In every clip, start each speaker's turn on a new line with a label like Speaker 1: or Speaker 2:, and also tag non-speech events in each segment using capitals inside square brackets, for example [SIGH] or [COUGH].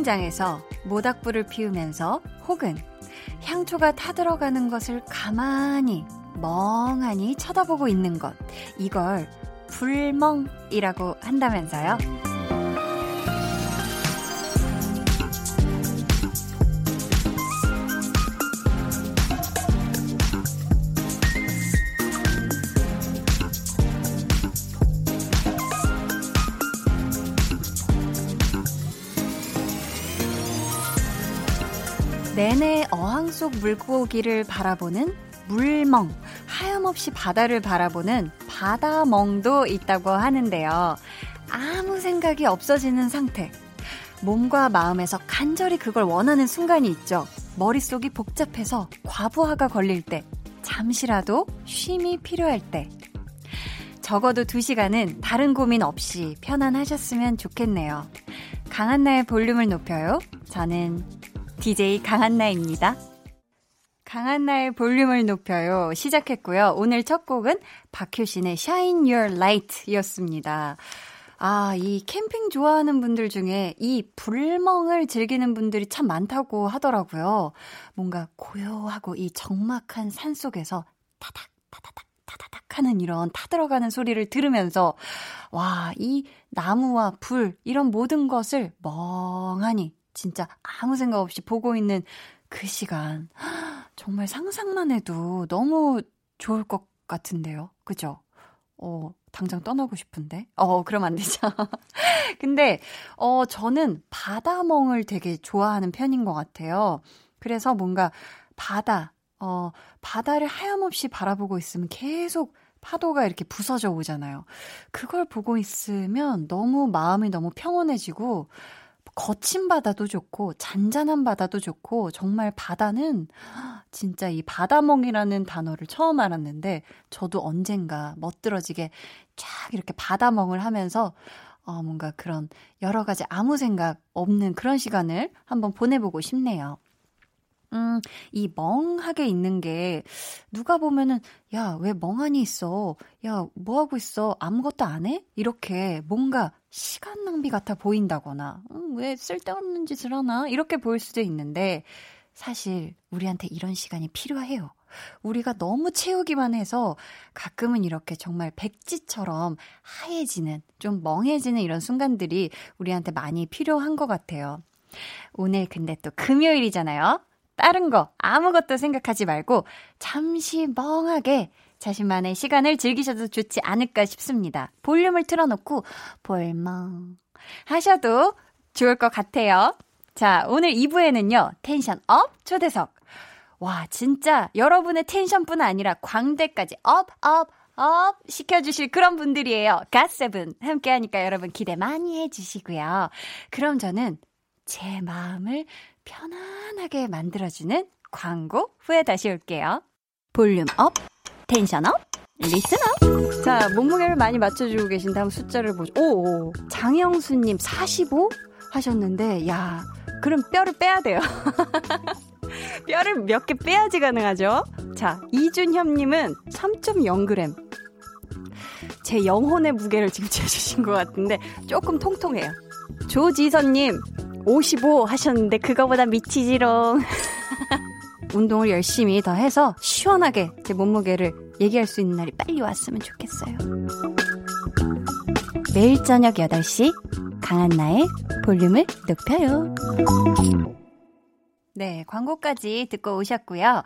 Speaker 1: 수영장에서 모닥불을 피우면서 혹은 향초가 타들어가는 것을 가만히 멍하니 쳐다보고 있는 것. 이걸 불멍이라고 한다면서요. 내내 어항 속 물고기를 바라보는 물멍, 하염없이 바다를 바라보는 바다멍도 있다고 하는데요. 아무 생각이 없어지는 상태. 몸과 마음에서 간절히 그걸 원하는 순간이 있죠. 머릿속이 복잡해서 과부하가 걸릴 때, 잠시라도 쉼이 필요할 때. 적어도 2시간은 다른 고민 없이 편안하셨으면 좋겠네요. 강한나의 볼륨을 높여요. 저는 DJ 강한나입니다. 강한나의 볼륨을 높여요. 시작했고요. 오늘 첫 곡은 박효신의 Shine Your Light 이었습니다. 아, 이 캠핑 좋아하는 분들 중에 이 불멍을 즐기는 분들이 참 많다고 하더라고요. 뭔가 고요하고 이 적막한 산 속에서 타닥, 타다닥, 타다닥 하는 이런 타들어가는 소리를 들으면서, 와, 이 나무와 불, 이런 모든 것을 멍하니 진짜 아무 생각 없이 보고 있는 그 시간. [GASPS] 정말 상상만 해도 너무 좋을 것 같은데요. 그죠? 어, 당장 떠나고 싶은데? 어, 그럼 안 되죠. [LAUGHS] 근데, 어, 저는 바다멍을 되게 좋아하는 편인 것 같아요. 그래서 뭔가 바다, 어, 바다를 하염없이 바라보고 있으면 계속 파도가 이렇게 부서져 오잖아요. 그걸 보고 있으면 너무 마음이 너무 평온해지고, 거친 바다도 좋고 잔잔한 바다도 좋고 정말 바다는 진짜 이 바다멍이라는 단어를 처음 알았는데 저도 언젠가 멋들어지게 쫙 이렇게 바다멍을 하면서 어 뭔가 그런 여러 가지 아무 생각 없는 그런 시간을 한번 보내보고 싶네요. 음, 이 멍하게 있는 게 누가 보면은 야, 왜 멍하니 있어? 야, 뭐 하고 있어? 아무것도 안 해? 이렇게 뭔가 시간 낭비 같아 보인다거나 음, 왜 쓸데없는 짓을 하나? 이렇게 보일 수도 있는데 사실 우리한테 이런 시간이 필요해요. 우리가 너무 채우기만 해서 가끔은 이렇게 정말 백지처럼 하얘지는, 좀 멍해지는 이런 순간들이 우리한테 많이 필요한 것 같아요. 오늘 근데 또 금요일이잖아요. 다른 거 아무것도 생각하지 말고 잠시 멍하게 자신만의 시간을 즐기셔도 좋지 않을까 싶습니다. 볼륨을 틀어놓고 볼멍 하셔도 좋을 것 같아요. 자, 오늘 2부에는요, tension up 초대석. 와, 진짜 여러분의 tension뿐 아니라 광대까지 up, up, up 시켜주실 그런 분들이에요. 갓세븐. 함께 하니까 여러분 기대 많이 해주시고요. 그럼 저는 제 마음을 편안하게 만들어주는 광고 후에 다시 올게요. 볼륨 up, tension up, listen up. 자, 몸무게를 많이 맞춰주고 계신 다음 숫자를 보죠. 오, 오. 장영수님 45 하셨는데, 야, 그럼 뼈를 빼야 돼요. [LAUGHS] 뼈를 몇 개 빼야지 가능하죠? 자, 이준협님은 3.0g. 제 영혼의 무게를 지금 재주신 것 같은데, 조금 통통해요. 조지선님, 55 하셨는데 그거보다 미치지롱. [LAUGHS] 운동을 열심히 더 해서 시원하게 제 몸무게를 얘기할 수 있는 날이 빨리 왔으면 좋겠어요. 매일 저녁 8시 강한나의 볼륨을 높여요. 네, 광고까지 듣고 오셨고요.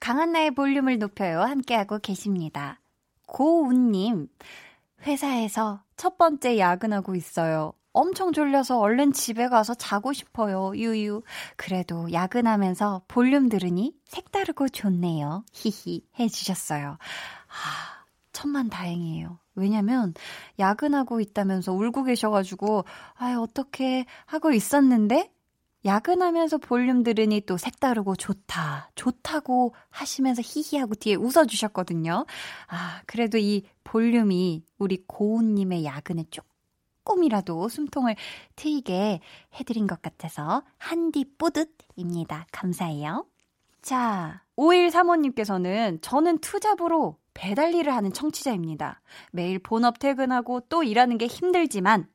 Speaker 1: 강한나의 볼륨을 높여요. 함께하고 계십니다. 고운님, 회사에서 첫 번째 야근하고 있어요. 엄청 졸려서 얼른 집에 가서 자고 싶어요. 유유. 그래도 야근하면서 볼륨 들으니 색다르고 좋네요. 히히 해주셨어요. 아, 천만 다행이에요. 왜냐면 야근하고 있다면서 울고 계셔가지고 아 어떻게 하고 있었는데 야근하면서 볼륨 들으니 또 색다르고 좋다, 좋다고 하시면서 히히하고 뒤에 웃어주셨거든요. 아, 그래도 이 볼륨이 우리 고운님의 야근에 쭉 조금이라도 숨통을 트이게 해드린 것 같아서 한디 뿌듯입니다. 감사해요. 자, 5135님께서는 저는 투잡으로 배달 일을 하는 청취자입니다. 매일 본업 퇴근하고 또 일하는 게 힘들지만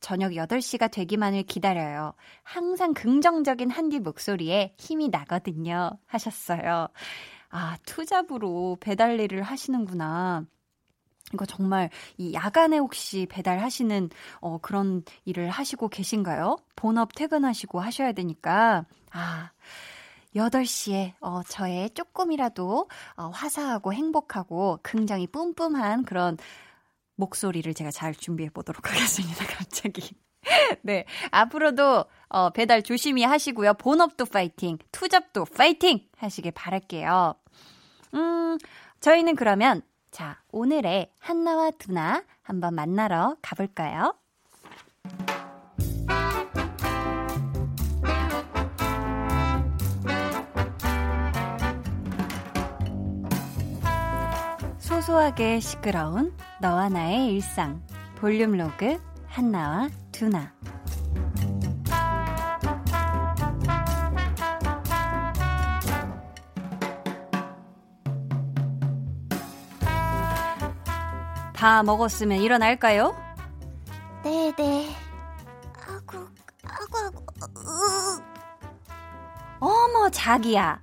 Speaker 1: 저녁 8시가 되기만을 기다려요. 항상 긍정적인 한디 목소리에 힘이 나거든요. 하셨어요. 아, 투잡으로 배달 일을 하시는구나. 이거 정말 이 야간에 혹시 배달하시는 어 그런 일을 하시고 계신가요? 본업 퇴근하시고 하셔야 되니까 아 8시에 어 저의 조금이라도 어 화사하고 행복하고 굉장히 뿜뿜한 그런 목소리를 제가 잘 준비해 보도록 [LAUGHS] 하겠습니다. 갑자기. [LAUGHS] 네. 앞으로도 어 배달 조심히 하시고요. 본업도 파이팅, 투잡도 파이팅 하시길 바랄게요. 음, 저희는 그러면 자, 오늘의 한나와 두나 한번 만나러 가볼까요? 소소하게 시끄러운 너와 나의 일상 볼륨 로그 한나와 두나 다 먹었으면 일어날까요?
Speaker 2: 네네. 아구, 아구, 아구. 으.
Speaker 1: 어머, 자기야.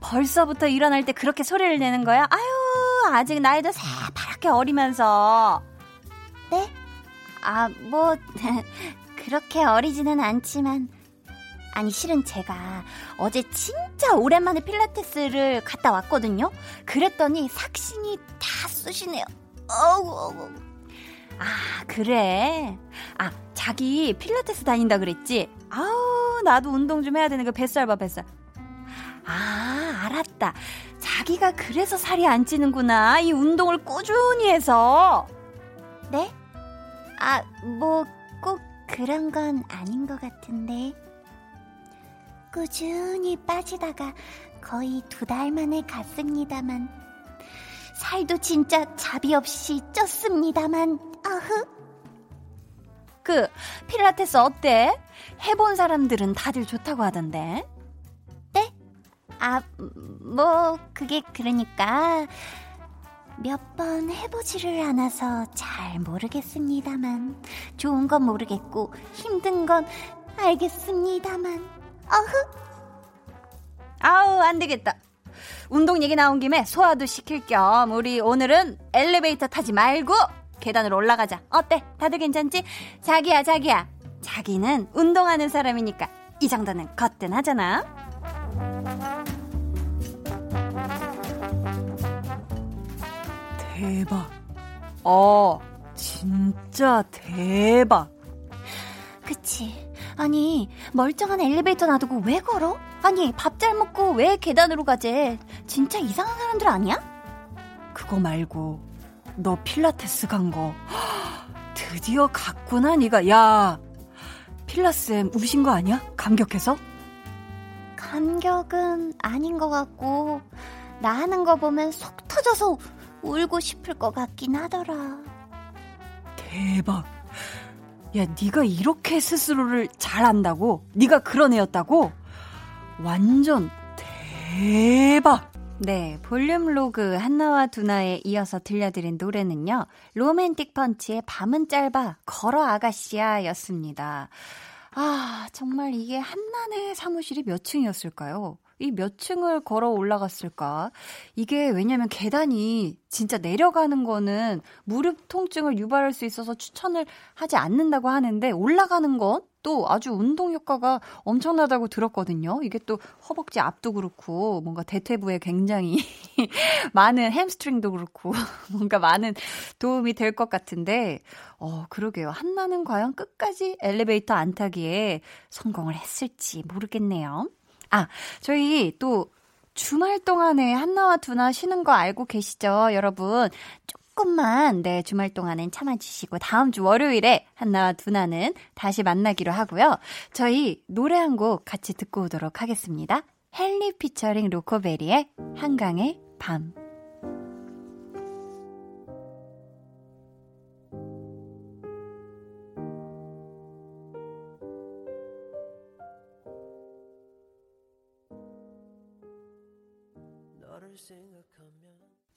Speaker 1: 벌써부터 일어날 때 그렇게 소리를 내는 거야? 아유, 아직 나이도 새파랗게 어리면서.
Speaker 2: 네? 아, 뭐, [LAUGHS] 그렇게 어리지는 않지만. 아니, 실은 제가 어제 진짜 오랜만에 필라테스를 갔다 왔거든요? 그랬더니 삭신이 다 쑤시네요. 어우, 어우.
Speaker 1: 아, 그래? 아, 자기 필라테스 다닌다 그랬지? 아우, 나도 운동 좀 해야 되는 거 뱃살 봐, 뱃살. 아, 알았다. 자기가 그래서 살이 안 찌는구나. 이 운동을 꾸준히 해서.
Speaker 2: 네? 아, 뭐, 꼭 그런 건 아닌 것 같은데. 꾸준히 빠지다가 거의 두 달 만에 갔습니다만, 살도 진짜 자비 없이 쪘습니다만, 어흐.
Speaker 1: 그, 필라테스 어때? 해본 사람들은 다들 좋다고 하던데.
Speaker 2: 네? 아, 뭐, 그게 그러니까, 몇 번 해보지를 않아서 잘 모르겠습니다만, 좋은 건 모르겠고, 힘든 건 알겠습니다만, 어흐.
Speaker 1: 아우, 안 되겠다. 운동 얘기 나온 김에 소화도 시킬 겸 우리 오늘은 엘리베이터 타지 말고 계단으로 올라가자. 어때? 다들 괜찮지? 자기야, 자기야. 자기는 운동하는 사람이니까 이 정도는 거뜬하잖아. 대박. 어, 진짜 대박.
Speaker 2: 그치. 아니, 멀쩡한 엘리베이터 놔두고 왜 걸어? 아니, 밥 잘 먹고 왜 계단으로 가재? 진짜 이상한 사람들 아니야?
Speaker 1: 그거 말고, 너 필라테스 간 거. [GASPS] 드디어 갔구나, 네가. 야, 필라쌤 우신 거 아니야? 감격해서?
Speaker 2: 감격은 아닌 것 같고, 나 하는 거 보면 속 터져서 울고 싶을 것 같긴 하더라.
Speaker 1: 대박. 야, 네가 이렇게 스스로를 잘 안다고? 네가 그런 애였다고? 완전 대박! 네, 볼륨 로그 한나와 두나에 이어서 들려드린 노래는요. 로맨틱 펀치의 밤은 짧아 걸어 아가씨야 였습니다. 아, 정말 이게 한나네 사무실이 몇 층이었을까요? 이 몇 층을 걸어 올라갔을까? 이게 왜냐면 계단이 진짜 내려가는 거는 무릎 통증을 유발할 수 있어서 추천을 하지 않는다고 하는데 올라가는 건 또 아주 운동 효과가 엄청나다고 들었거든요. 이게 또 허벅지 앞도 그렇고 뭔가 대퇴부에 굉장히 [LAUGHS] 많은 햄스트링도 그렇고 [LAUGHS] 뭔가 많은 도움이 될 것 같은데 어 그러게요. 한나는 과연 끝까지 엘리베이터 안 타기에 성공을 했을지 모르겠네요. 아, 저희 또 주말 동안에 한나와 두나 쉬는 거 알고 계시죠, 여러분? 조금만, 네, 주말 동안엔 참아주시고, 다음 주 월요일에 한나와 두나는 다시 만나기로 하고요. 저희 노래 한 곡 같이 듣고 오도록 하겠습니다. 헨리 피처링 로코베리의 한강의 밤.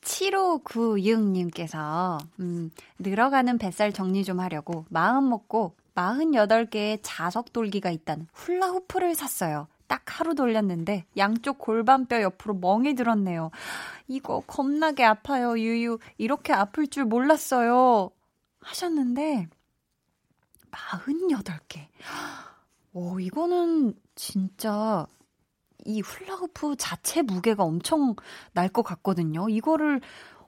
Speaker 1: 7596님께서, 음, 늘어가는 뱃살 정리 좀 하려고 마음 먹고 48개의 자석 돌기가 있다는 훌라후프를 샀어요. 딱 하루 돌렸는데 양쪽 골반뼈 옆으로 멍이 들었네요. 이거 겁나게 아파요, 유유. 이렇게 아플 줄 몰랐어요. 하셨는데 48개. 오, 이거는 진짜 이 훌라후프 자체 무게가 엄청 날 것 같거든요. 이거를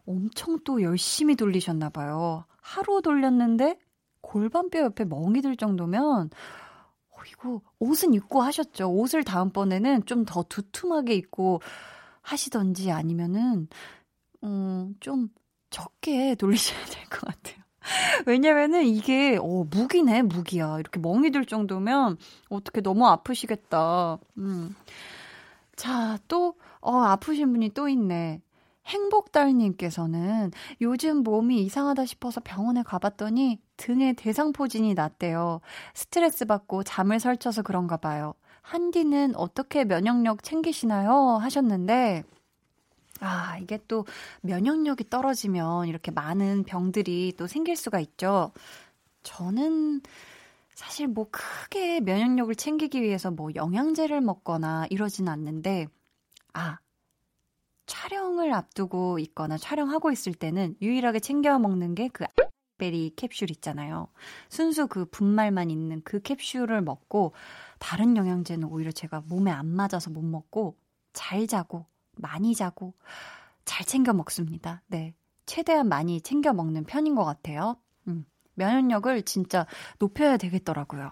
Speaker 1: 엄청 또 열심히 돌리셨나 봐요. 하루 돌렸는데 골반뼈 옆에 멍이 들 정도면 어, 이거 옷은 입고 하셨죠. 옷을 다음번에는 좀 더 두툼하게 입고 하시던지 아니면은 음, 좀 적게 돌리셔야 될 것 같아요. [LAUGHS] 왜냐면은 이게 어 무기네 무기야 이렇게 멍이 들 정도면 어떻게 너무 아프시겠다. 음. 자, 또, 어, 아프신 분이 또 있네. 행복달님께서는 요즘 몸이 이상하다 싶어서 병원에 가봤더니 등에 대상포진이 났대요. 스트레스 받고 잠을 설쳐서 그런가 봐요. 한디는 어떻게 면역력 챙기시나요? 하셨는데, 아, 이게 또 면역력이 떨어지면 이렇게 많은 병들이 또 생길 수가 있죠. 저는 사실 뭐 크게 면역력을 챙기기 위해서 뭐 영양제를 먹거나 이러진 않는데, 아, 촬영을 앞두고 있거나 촬영하고 있을 때는 유일하게 챙겨 먹는 게 그 베리 캡슐 있잖아요. 순수 그 분말만 있는 그 캡슐을 먹고 다른 영양제는 오히려 제가 몸에 안 맞아서 못 먹고 잘 자고 많이 자고 잘 챙겨 먹습니다. 네. 최대한 많이 챙겨 먹는 편인 것 같아요. 음. 면역력을 진짜 높여야 되겠더라고요.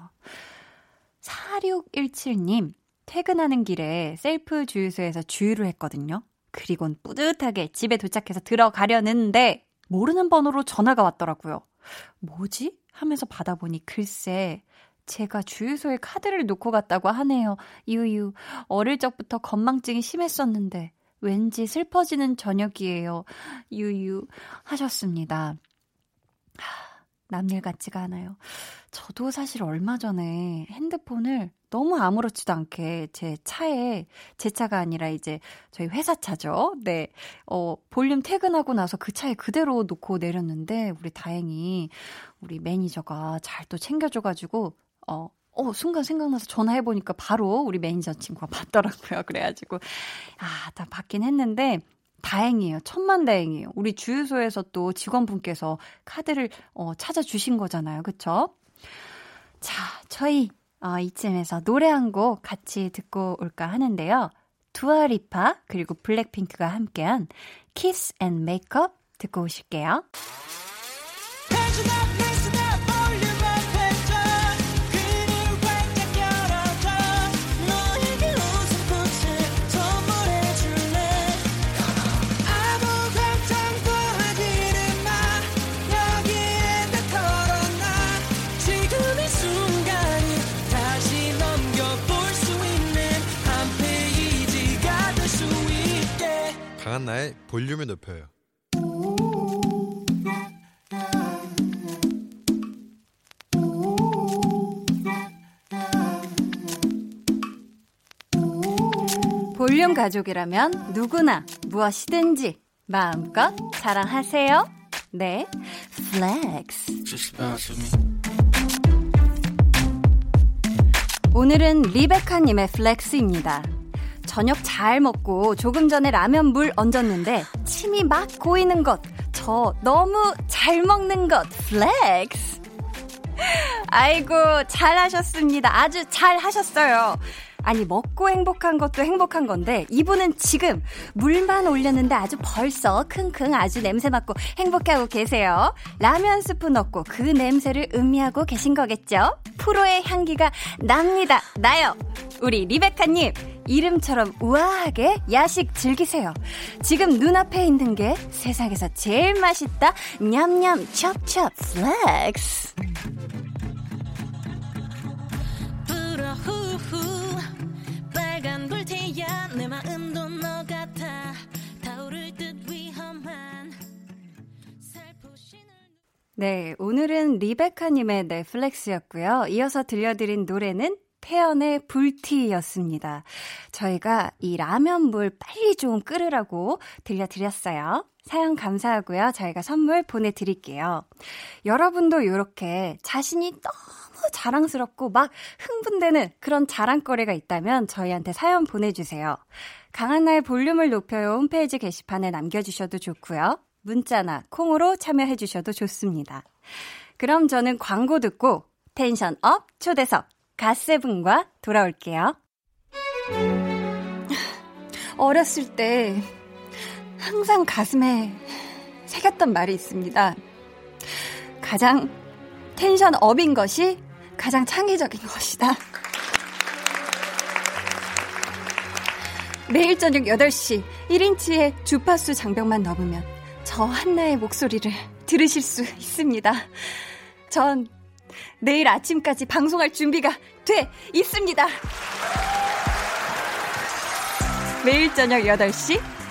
Speaker 1: 4617님, 퇴근하는 길에 셀프 주유소에서 주유를 했거든요. 그리곤 뿌듯하게 집에 도착해서 들어가려는데, 모르는 번호로 전화가 왔더라고요. 뭐지? 하면서 받아보니 글쎄, 제가 주유소에 카드를 놓고 갔다고 하네요. 유유, 어릴 적부터 건망증이 심했었는데, 왠지 슬퍼지는 저녁이에요. 유유, 하셨습니다. 남일 같지가 않아요. 저도 사실 얼마 전에 핸드폰을 너무 아무렇지도 않게 제 차에, 제 차가 아니라 이제 저희 회사 차죠. 네. 어, 볼륨 퇴근하고 나서 그 차에 그대로 놓고 내렸는데, 우리 다행히 우리 매니저가 잘 또 챙겨줘 가지고, 어, 어, 순간 생각나서 전화해보니까 바로 우리 매니저 친구가 [LAUGHS] 받더라고요. 그래가지고, 아, 다 받긴 했는데, 다행이에요. 천만 다행이에요. 우리 주유소에서 또 직원분께서 카드를 어, 찾아주신 거잖아요. 그쵸? 자, 저희 어, 이쯤에서 노래 한 곡 같이 듣고 올까 하는데요. 두아리파 그리고 블랙핑크가 함께한 Kiss and Makeup 듣고 오실게요.
Speaker 3: 강한나의 볼륨을 높여요.
Speaker 1: 볼륨 가족이라면 누구나 무엇이든지 마음껏 자랑하세요. 네, Flex. 오늘은 리베카님의 flex입니다. 저녁 잘 먹고 조금 전에 라면 물 얹었는데 침이 막 고이는 것. 저 너무 잘 먹는 것. Flex. [LAUGHS] 아이고, 잘 하셨습니다. 아주 잘 하셨어요. 아니, 먹고 행복한 것도 행복한 건데, 이분은 지금 물만 올렸는데 아주 벌써 킁킁 아주 냄새 맡고 행복해하고 계세요. 라면 스프 넣고 그 냄새를 음미하고 계신 거겠죠? 프로의 향기가 납니다. 나요. 우리 리베카님, 이름처럼 우아하게 야식 즐기세요. 지금 눈앞에 있는 게 세상에서 제일 맛있다. 냠냠 쩝쩝 flex. 빨간 불태야 내 마음도 너 같아 타오를 듯 위험한 네, 오늘은 리베카님의 넷플렉스였고요. 이어서 들려드린 노래는 태연의 불티였습니다. 저희가 이 라면물 빨리 좀 끓으라고 들려드렸어요. 사연 감사하고요. 저희가 선물 보내드릴게요. 여러분도 이렇게 자신이 너무 자랑스럽고 막 흥분되는 그런 자랑거리가 있다면 저희한테 사연 보내주세요. 강한나의 볼륨을 높여요 홈페이지 게시판에 남겨주셔도 좋고요. 문자나 콩으로 참여해주셔도 좋습니다. 그럼 저는 광고 듣고 tension up 초대석 갓세븐과 돌아올게요. 어렸을 때 항상 가슴에 새겼던 말이 있습니다. 가장 tension up인 것이 가장 창의적인 것이다. 매일 저녁 8시 1인치의 주파수 장벽만 넘으면 저 한나의 목소리를 들으실 수 있습니다. 전 내일 아침까지 방송할 준비가 돼 있습니다. 매일 저녁 8시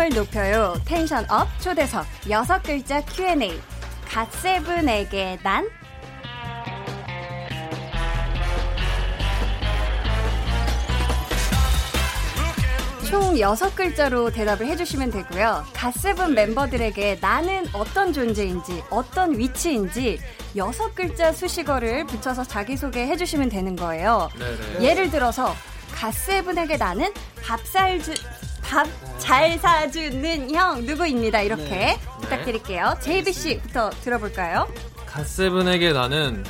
Speaker 1: 볼륨을 높여요. 텐션 업 초대석 여섯 글자 Q&A 갓세븐에게 난 총 6글자로 대답을 해주시면 되고요. 갓세븐 멤버들에게 나는 어떤 존재인지, 어떤 위치인지 6글자 수식어를 붙여서 자기소개 해주시면 되는 거예요. 네네. 예를 들어서, 갓세븐에게 나는 밥살 주, 밥 잘 사주는 형 누구입니다. 이렇게 네. 부탁드릴게요. JB씨부터 들어볼까요?
Speaker 4: 갓세븐에게 나는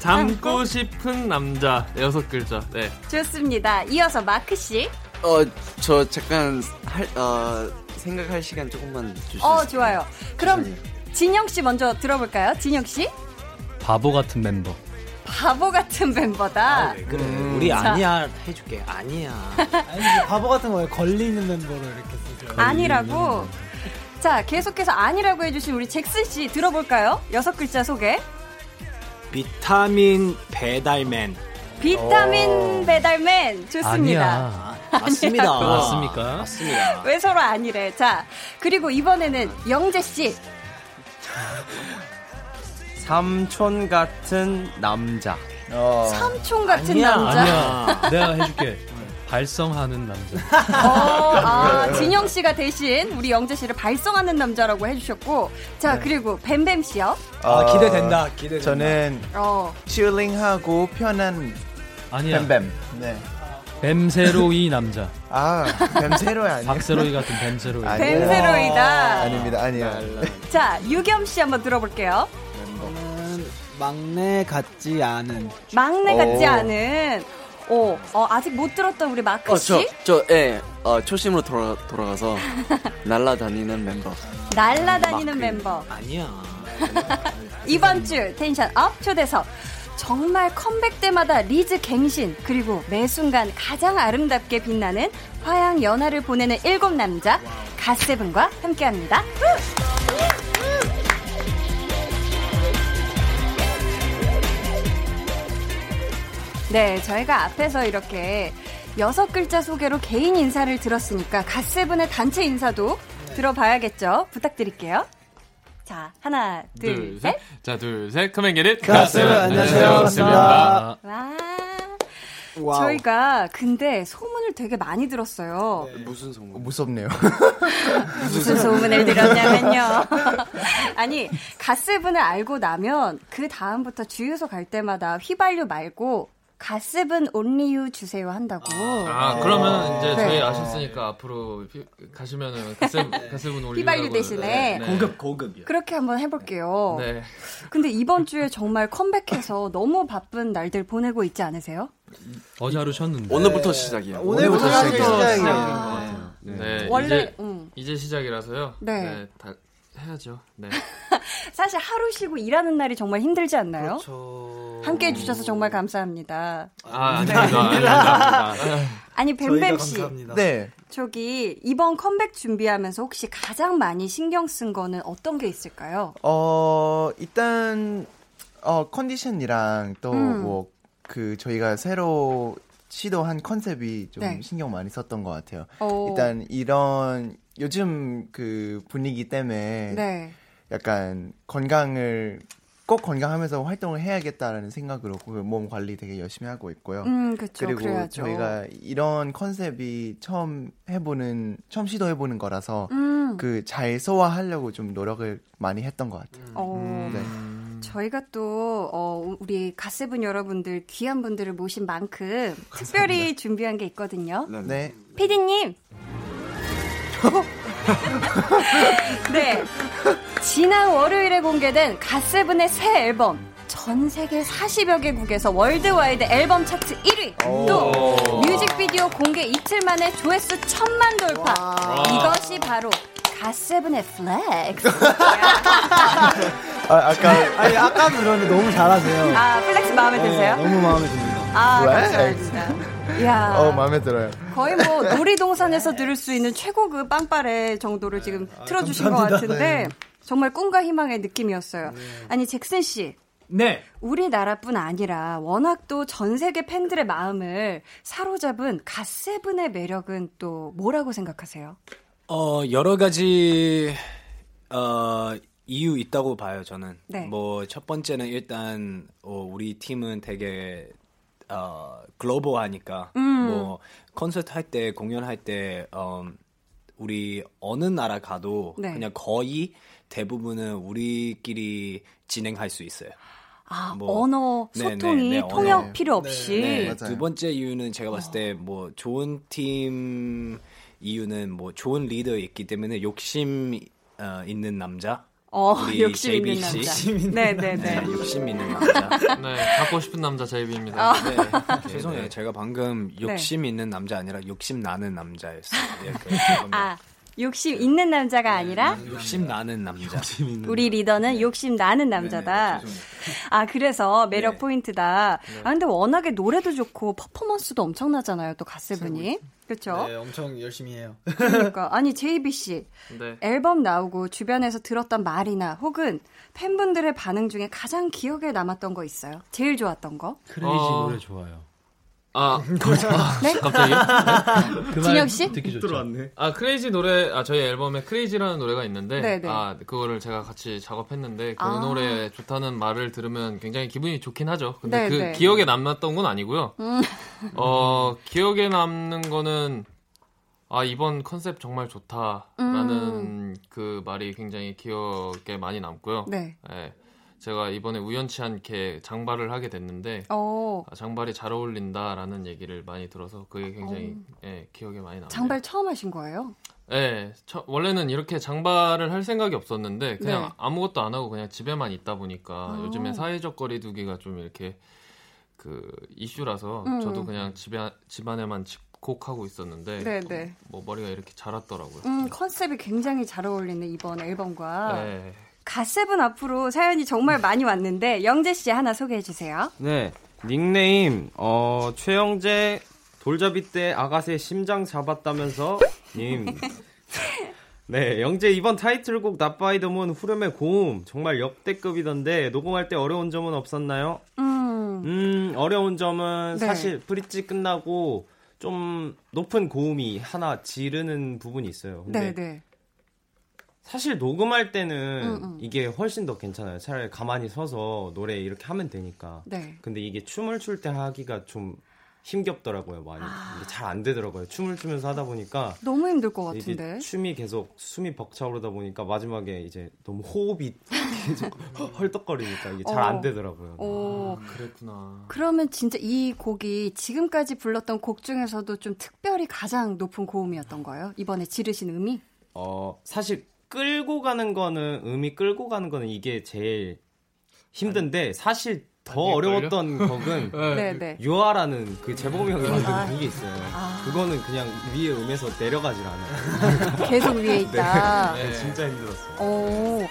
Speaker 4: 닮고 싶은 남자 여섯 글자. 네.
Speaker 1: 좋습니다. 이어서 마크 씨.
Speaker 5: 어, 저 잠깐 할, 어, 생각할 시간 조금만 주시죠.
Speaker 1: 어, 좋아요. 그럼 진영 씨 먼저 들어볼까요? 진영 씨?
Speaker 6: 바보 같은 멤버.
Speaker 1: 바보 같은 멤버다. 아,
Speaker 7: 그래. 음, 우리 아니야 해줄게. 아니야. [LAUGHS]
Speaker 8: 아니, 바보 같은 거에 걸리는 멤버를 이렇게 쓰죠.
Speaker 1: 아니라고. 자, 계속해서 아니라고 해주신 우리 잭슨 씨 들어볼까요? 여섯 글자 소개.
Speaker 7: 비타민 배달맨.
Speaker 1: 비타민 오. 배달맨 좋습니다.
Speaker 7: 아니야. 맞습니다.
Speaker 6: 맞습니까?
Speaker 7: 맞습니다.
Speaker 1: 왜 서로 아니래? 자, 그리고 이번에는 영재 씨. [LAUGHS]
Speaker 9: 삼촌 같은 남자.
Speaker 1: 어. 삼촌 같은 아니야, 남자.
Speaker 6: 아니야. [LAUGHS] 내가 해줄게. 발성하는 남자.
Speaker 1: 어, 아, 진영 씨가 대신 우리 영재 씨를 발성하는 남자라고 해주셨고, 자 네. 그리고 뱀뱀 씨요.
Speaker 8: 아 기대된다. 기대.
Speaker 10: 저는 어. 칠링하고 편한
Speaker 6: 아니야.
Speaker 10: 뱀뱀. 네.
Speaker 6: 뱀세로이 남자.
Speaker 10: 아, 뱀세로이 아니야.
Speaker 6: 박세로이 같은 뱀세로이.
Speaker 1: 뱀세로이다.
Speaker 10: 아닙니다, 아니야.
Speaker 1: 자, 유겸 씨 한번 들어볼게요.
Speaker 8: 막내 같지 않은.
Speaker 1: 막내 같지 오. 않은. 오, 어, 아직 못 들었던 우리 마크 씨?
Speaker 5: 어, 저, 저, 예, 어, 초심으로 돌아, 돌아가서 [LAUGHS] 날라다니는 멤버.
Speaker 1: 날라다니는 멤버.
Speaker 7: 아니야. [LAUGHS]
Speaker 1: 이번 주 tension up 초대석. 정말 컴백 때마다 리즈 갱신 그리고 매 순간 가장 아름답게 빛나는 화양 연화를 보내는 일곱 남자 갓세븐과 함께합니다. 네, 저희가 앞에서 이렇게 여섯 글자 소개로 개인 인사를 들었으니까 갓세븐의 단체 인사도 들어봐야겠죠. 부탁드릴게요. 자, 하나, 둘, 둘 셋.
Speaker 4: 자, 둘, 셋. Come and get it.
Speaker 8: 갓세븐 안녕하세요. 반갑습니다. 와.
Speaker 1: 와우. 저희가 근데 소문을 되게 많이 들었어요.
Speaker 5: 네. 무슨 소문? 어,
Speaker 10: 무섭네요. [LAUGHS]
Speaker 1: 무슨 소문을 들었냐면요. [LAUGHS] 아니, 갓세븐을 알고 나면 그 다음부터 주유소 갈 때마다 휘발유 말고 가스분 온리유 주세요 한다고.
Speaker 4: 아, 그러면 이제 네. 저희 아셨으니까 앞으로 피, 가시면은 가스, 가스분 올리유
Speaker 1: 휘발유 대신에
Speaker 7: 네. 고급 고급이요.
Speaker 1: 그렇게 한번 해볼게요.
Speaker 4: 네.
Speaker 1: 근데 이번 주에 정말 컴백해서 너무 바쁜 날들 보내고 있지 않으세요?
Speaker 6: 어제 하루 쉬었는데.
Speaker 5: 오늘부터 시작이야.
Speaker 8: 오늘부터, 시작이에요.
Speaker 4: 네. 네.
Speaker 1: 원래
Speaker 4: 이제, 음. 이제 시작이라서요.
Speaker 1: 네. 네.
Speaker 4: 다 해야죠. 네. [LAUGHS]
Speaker 1: 사실 하루 쉬고 일하는 날이 정말 힘들지 않나요?
Speaker 8: 그렇죠.
Speaker 1: 함께 해주셔서 정말 감사합니다.
Speaker 4: 아,
Speaker 1: 네.
Speaker 4: 아닙니다. [LAUGHS]
Speaker 1: 아니 뱀뱀 씨,
Speaker 10: 네.
Speaker 1: 저기 이번 컴백 준비하면서 혹시 가장 많이 신경 쓴 거는 어떤 게 있을까요?
Speaker 10: 어, 일단, 어, 컨디션이랑 또
Speaker 1: 음.
Speaker 10: 뭐, 그, 저희가 새로 시도한 컨셉이 좀
Speaker 1: 네.
Speaker 10: 신경 많이 썼던 것 같아요.
Speaker 1: 오.
Speaker 10: 일단, 이런, 요즘 그 분위기 때문에
Speaker 1: 네.
Speaker 10: 약간 건강을 꼭 건강하면서 활동을 해야겠다라는 생각으로 그몸 관리 되게 열심히 하고 있고요.
Speaker 1: 음, 그쵸,
Speaker 10: 그리고
Speaker 1: 그래야죠.
Speaker 10: 저희가 이런 컨셉이 처음 해보는 처음 시도해보는 거라서
Speaker 1: 음.
Speaker 10: 그잘 소화하려고 좀 노력을 많이 했던 것 같아요.
Speaker 1: 어,
Speaker 10: 네.
Speaker 1: 저희가 또 어, 우리 가세분 여러분들 귀한 분들을 모신 만큼 특별히 준비한 게 있거든요.
Speaker 10: 네.
Speaker 1: 피디님. 네. [LAUGHS] 지난 월요일에 공개된 갓세븐의 새 앨범. 전 세계 40여 개국에서 worldwide 앨범 차트 1위. 또
Speaker 11: 오.
Speaker 1: 뮤직비디오 공개 이틀 만에 조회수 천만 돌파. 이것이 바로 갓세븐의 flex.
Speaker 10: 아, 아까
Speaker 8: 아니 아까 들었는데 너무 잘하세요.
Speaker 1: 아, flex 마음에 드세요?
Speaker 8: 네, 너무 마음에 듭니다.
Speaker 1: 아. 감사합니다. [LAUGHS] 이야.
Speaker 10: 어 마음에 들어요.
Speaker 1: 거의 뭐 [LAUGHS] 놀이동산에서 들을 수 있는 최고급 빵빠레 정도를 지금 틀어주신 것
Speaker 8: 감사합니다.
Speaker 1: 같은데
Speaker 8: 네.
Speaker 1: 정말 꿈과 희망의 느낌이었어요. 아니 잭슨 씨.
Speaker 7: 네.
Speaker 1: 우리나라뿐 아니라 워낙 또 전 세계 팬들의 마음을 사로잡은 갓세븐의 매력은 또 뭐라고 생각하세요?
Speaker 7: 어, 여러 가지, 어, 이유 있다고 봐요, 저는.
Speaker 1: 네.
Speaker 7: 뭐, 첫 번째는 일단, 어, 우리 팀은 되게, 어, 글로벌하니까.
Speaker 1: 음.
Speaker 7: 뭐, 콘서트 할 때, 공연할 때, 어, 우리 어느 나라 가도
Speaker 1: 네.
Speaker 7: 그냥 거의 대부분은 우리끼리 진행할 수 있어요.
Speaker 1: 아,
Speaker 7: 뭐,
Speaker 1: 언어
Speaker 7: 네,
Speaker 1: 소통이
Speaker 7: 네, 네,
Speaker 1: 통역
Speaker 7: 언어.
Speaker 1: 필요 없이
Speaker 7: 네, 두 번째 이유는 제가 봤을 때 뭐 좋은 팀 이유는 뭐 좋은 리더 있기 때문에 욕심 어, 있는 남자.
Speaker 1: 어, [LAUGHS] 욕심 있는. 남자. 욕심 있는 네, 네, 네.
Speaker 7: 욕심 있는 [LAUGHS] 남자.
Speaker 4: 네, 갖고 싶은 남자 제이비입니다.
Speaker 1: 아.
Speaker 7: 네, [LAUGHS] 죄송해요. 제가 방금 욕심 있는 남자 아니라 욕심 나는 남자였어요. 예, 그,
Speaker 1: 아, 욕심 있는 남자가 아니라
Speaker 7: 욕심 나는 남자.
Speaker 1: 우리 리더는 욕심 나는 남자다. 아, 그래서 매력 포인트다. 아, 근데 워낙에 노래도 좋고 퍼포먼스도 엄청나잖아요, 또 가세븐이. 그쵸?
Speaker 8: 네, 엄청 열심히 해요. [LAUGHS]
Speaker 1: 그러니까. 아니, JB.씨.
Speaker 4: 네.
Speaker 1: 앨범 나오고 주변에서 들었던 말이나 혹은 팬분들의 반응 중에 가장 기억에 남았던 거 있어요? 제일 좋았던 거?
Speaker 6: 크레이지
Speaker 4: 어.
Speaker 6: 노래 좋아요.
Speaker 4: 아,
Speaker 1: 네?
Speaker 4: 갑자기?
Speaker 6: 그
Speaker 1: 진혁
Speaker 6: 말
Speaker 1: 씨?
Speaker 6: 듣기 좋죠.
Speaker 4: 아, 크레이지 노래, 아, 저희 앨범에 크레이지라는 노래가 있는데,
Speaker 1: 네네.
Speaker 4: 아, 그거를 제가 같이 작업했는데, 그
Speaker 1: 아.
Speaker 4: 노래 좋다는 말을 들으면 굉장히 기분이 좋긴 하죠. 근데
Speaker 1: 네네.
Speaker 4: 그 기억에 남았던 건 아니고요.
Speaker 1: 음.
Speaker 4: 어, 기억에 남는 거는, 아, 이번 컨셉 정말 좋다라는
Speaker 1: 음.
Speaker 4: 그 말이 굉장히 기억에 많이 남고요.
Speaker 1: 네.
Speaker 4: 예, 제가 이번에 우연치 않게 장발을 하게 됐는데,
Speaker 1: 어,
Speaker 4: 아, 장발이 잘 어울린다라는 얘기를 많이 들어서 그게 굉장히 예, 기억에 많이 남아요.
Speaker 1: 장발 처음 하신 거예요?
Speaker 4: 네, 처- 원래는 이렇게 장발을 할 생각이 없었는데 그냥
Speaker 1: 네.
Speaker 4: 아무것도 안 하고 그냥 집에만 있다 보니까
Speaker 1: 아.
Speaker 4: 요즘에 사회적 거리두기가 좀 이렇게 그 이슈라서
Speaker 1: 음.
Speaker 4: 저도 그냥 집에 집안에만 집콕하고 있었는데
Speaker 1: 네네.
Speaker 4: 뭐 머리가 이렇게 자랐더라고요.
Speaker 1: 음, 컨셉이 굉장히 잘 어울리는 이번 앨범과.
Speaker 4: 네.
Speaker 1: 갓세븐 앞으로 사연이 정말 많이 왔는데, 영재 씨 하나 소개해 주세요.
Speaker 9: 네. 닉네임 어 최영재 돌잡이 때 아가새 심장 잡았다면서 님. [LAUGHS] 네, 영재 이번 타이틀곡 나빠이더문 후렴의 고음 정말 역대급이던데 녹음할 때 어려운 점은 없었나요?
Speaker 1: 음,
Speaker 9: 음, 어려운 점은
Speaker 1: 네.
Speaker 9: 사실 브릿지 끝나고 좀 높은 고음이 하나 지르는 부분이 있어요. 근데
Speaker 1: 네 네.
Speaker 9: 사실 녹음할 때는
Speaker 1: 음, 음.
Speaker 9: 이게 훨씬 더 괜찮아요. 차라리 가만히 서서 노래 이렇게 하면 되니까.
Speaker 1: 네.
Speaker 9: 근데 이게 춤을 출 때 하기가 좀 힘겹더라고요, 많이.
Speaker 1: 아.
Speaker 9: 잘안 되더라고요. 춤을 추면서 하다 보니까
Speaker 1: 너무 힘들 것 같은데.
Speaker 9: 춤이 계속 숨이 벅차오르다 보니까 마지막에 이제 너무 호흡이 [LAUGHS] 계속 헐떡거리니까 이게 잘
Speaker 1: 어.
Speaker 9: 안 되더라고요.
Speaker 1: 오,
Speaker 4: 아, 그랬구나.
Speaker 1: 그러면 진짜 이 곡이 지금까지 불렀던 곡 중에서도 좀 특별히 가장 높은 고음이었던 거예요? 이번에 지르신 음이?
Speaker 9: 어, 사실 끌고 가는 거는 음이 끌고 가는 거는 이게 제일 힘든데 사실 더 어려웠던 [LAUGHS] 곡은
Speaker 1: 네, 네.
Speaker 9: You Are라는 그 재범이 형이 만든
Speaker 1: 아.
Speaker 9: 곡이 있어요.
Speaker 1: 아.
Speaker 9: 그거는 그냥 위에 음에서 내려가질 않아요. [LAUGHS]
Speaker 1: 계속 위에 있다.
Speaker 9: 네, 진짜 힘들었어요.
Speaker 1: 오,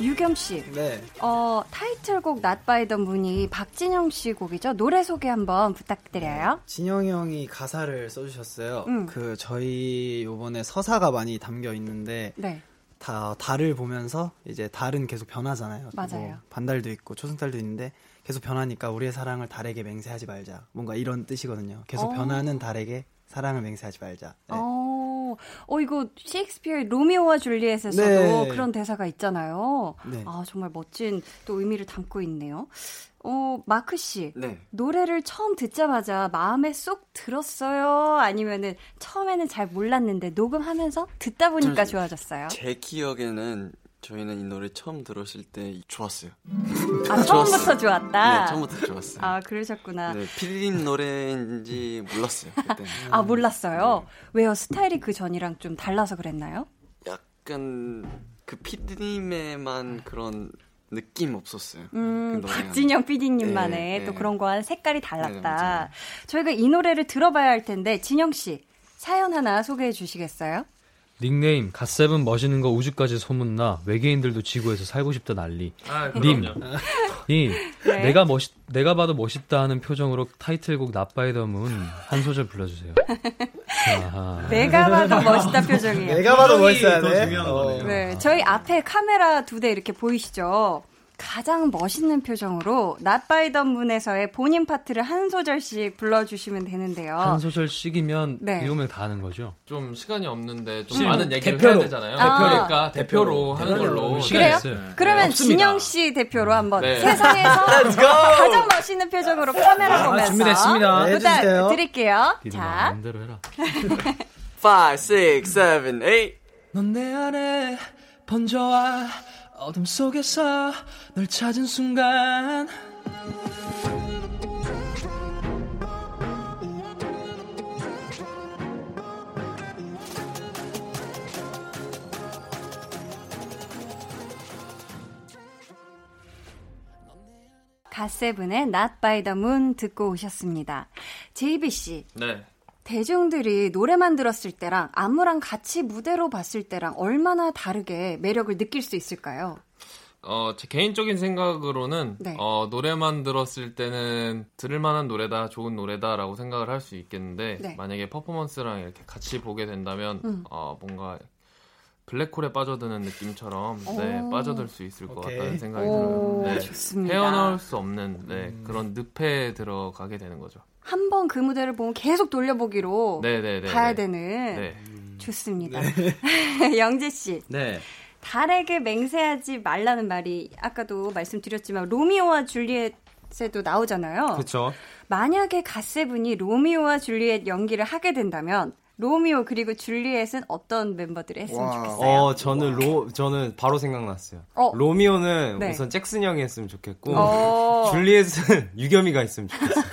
Speaker 1: 유겸 씨.
Speaker 8: 네.
Speaker 1: 어, 타이틀곡 Not by the Moon이 박진영 씨 곡이죠. 노래 소개 한번 부탁드려요.
Speaker 8: 진영이 형이 가사를 써주셨어요.
Speaker 1: 음.
Speaker 8: 그 저희 요번에 서사가 많이 담겨 있는데
Speaker 1: 네.
Speaker 8: 다 달을 보면서 이제 달은 계속 변하잖아요.
Speaker 1: 맞아요.
Speaker 8: 뭐 반달도 있고 초승달도 있는데 계속 변하니까 우리의 사랑을 달에게 맹세하지 말자. 뭔가 이런 뜻이거든요. 계속
Speaker 1: 어.
Speaker 8: 변하는 달에게 사랑을 맹세하지 말자. 네.
Speaker 1: 어, 어, 이거 셰익스피어의 로미오와 줄리엣에서도
Speaker 8: 네.
Speaker 1: 그런 대사가 있잖아요.
Speaker 8: 네.
Speaker 1: 아, 정말 멋진 또 의미를 담고 있네요. 어, 마크 씨.
Speaker 5: 네.
Speaker 1: 노래를 처음 듣자마자 마음에 쏙 들었어요? 아니면은 처음에는 잘 몰랐는데 녹음하면서 듣다 보니까
Speaker 5: 저-
Speaker 1: 좋아졌어요?
Speaker 5: 제 기억에는 저희는 이 노래 처음 들었을 때 좋았어요.
Speaker 1: 아, [LAUGHS] 처음부터 좋았다?
Speaker 5: 네, 처음부터 좋았어요.
Speaker 1: 아, 그러셨구나.
Speaker 5: 네, 피디님 노래인지 몰랐어요. 그때.
Speaker 1: 아, 몰랐어요? 왜요? 스타일이 그 전이랑 좀 달라서 그랬나요?
Speaker 5: 약간 그 피디님의만 그런 느낌 없었어요.
Speaker 1: 음,
Speaker 5: 그 노래가.
Speaker 1: 박진영 PD님만의
Speaker 5: 네,
Speaker 1: 또
Speaker 5: 네.
Speaker 1: 그런 거와 색깔이
Speaker 5: 네,
Speaker 1: 달랐다.
Speaker 5: 맞아요.
Speaker 1: 저희가 이 노래를 들어봐야 할 텐데, 진영 씨, 사연 하나 소개해 주시겠어요?
Speaker 6: 닉네임 갓세븐 멋있는 거 우주까지 소문나 외계인들도 지구에서 살고 싶다 난리.
Speaker 4: 아,
Speaker 6: 님,
Speaker 4: 그럼요.
Speaker 6: 이
Speaker 1: 네.
Speaker 6: 내가 멋있 내가 봐도 멋있다 하는 표정으로 타이틀곡 나빠이더문 한 소절 불러주세요.
Speaker 1: 내가 봐도 멋있다 표정이에요.
Speaker 8: 내가 봐도 멋있어야
Speaker 7: 더
Speaker 8: 돼. 어.
Speaker 7: 거네요.
Speaker 1: 네, 저희 앞에 카메라 두 대 이렇게 보이시죠? 가장 멋있는 표정으로 Not by the Moon에서의 본인 파트를 한 소절씩 불러주시면 되는데요.
Speaker 6: 한 소절씩이면
Speaker 1: 네.
Speaker 6: 일곱 명다 하는 거죠.
Speaker 4: 좀 시간이 없는데 좀
Speaker 6: 음,
Speaker 4: 많은 얘기를
Speaker 7: 대표로.
Speaker 4: 해야 되잖아요.
Speaker 1: 아.
Speaker 4: 대표니까 대표로 하는 걸로.
Speaker 6: 시간이
Speaker 1: 그래요?
Speaker 6: 있어요.
Speaker 1: 그러면
Speaker 4: 없습니다.
Speaker 1: 진영 씨 대표로 한번
Speaker 4: 네.
Speaker 1: 세상에서 [LAUGHS] 가장 멋있는 표정으로 카메라 보면서
Speaker 7: 준비됐습니다.
Speaker 8: 네,
Speaker 1: 부탁. 드릴게요. 자,
Speaker 6: 마음대로 해라.
Speaker 5: 5, 6, 7, 8.
Speaker 6: 넌내 안에 번져와 어둠 속에서 널 찾은 순간
Speaker 1: 갓세븐의 Not by the Moon 듣고 오셨습니다. 씨,
Speaker 4: 네.
Speaker 1: 대중들이 노래만 들었을 때랑 안무랑 같이 무대로 봤을 때랑 얼마나 다르게 매력을 느낄 수 있을까요?
Speaker 4: 어, 제 개인적인 생각으로는
Speaker 1: 네.
Speaker 4: 어, 노래만 들었을 때는 들을 만한 노래다, 좋은 노래다라고 생각을 할 수 있겠는데
Speaker 1: 네.
Speaker 4: 만약에 퍼포먼스랑 이렇게 같이 보게 된다면
Speaker 1: 음.
Speaker 4: 어, 뭔가 블랙홀에 빠져드는 느낌처럼 네,
Speaker 1: 오.
Speaker 4: 빠져들 수 있을 것
Speaker 8: 오케이.
Speaker 4: 같다는 생각이
Speaker 1: 오,
Speaker 4: 들어요. 네.
Speaker 1: 좋습니다.
Speaker 4: 헤어나올 수 없는 네, 그런 늪에 들어가게 되는 거죠.
Speaker 1: 한 번 그 무대를 보면 계속 돌려보기로
Speaker 4: 네네네.
Speaker 1: 봐야 되는
Speaker 4: 네.
Speaker 1: 좋습니다. [LAUGHS] 영재 씨,
Speaker 9: 네.
Speaker 1: 달에게 맹세하지 말라는 말이 아까도 말씀드렸지만 로미오와 줄리엣에도 나오잖아요.
Speaker 9: 그렇죠.
Speaker 1: 만약에 갓세븐이 로미오와 줄리엣 연기를 하게 된다면 로미오 그리고 줄리엣은 어떤 멤버들이 했으면
Speaker 10: 와.
Speaker 1: 좋겠어요?
Speaker 9: 어, 저는 로 저는 바로 생각났어요.
Speaker 1: 어.
Speaker 9: 로미오는
Speaker 1: 네.
Speaker 9: 우선 잭슨 형이 했으면 좋겠고
Speaker 1: 어.
Speaker 9: 줄리엣은 [LAUGHS] 유겸이가 있으면 좋겠어요.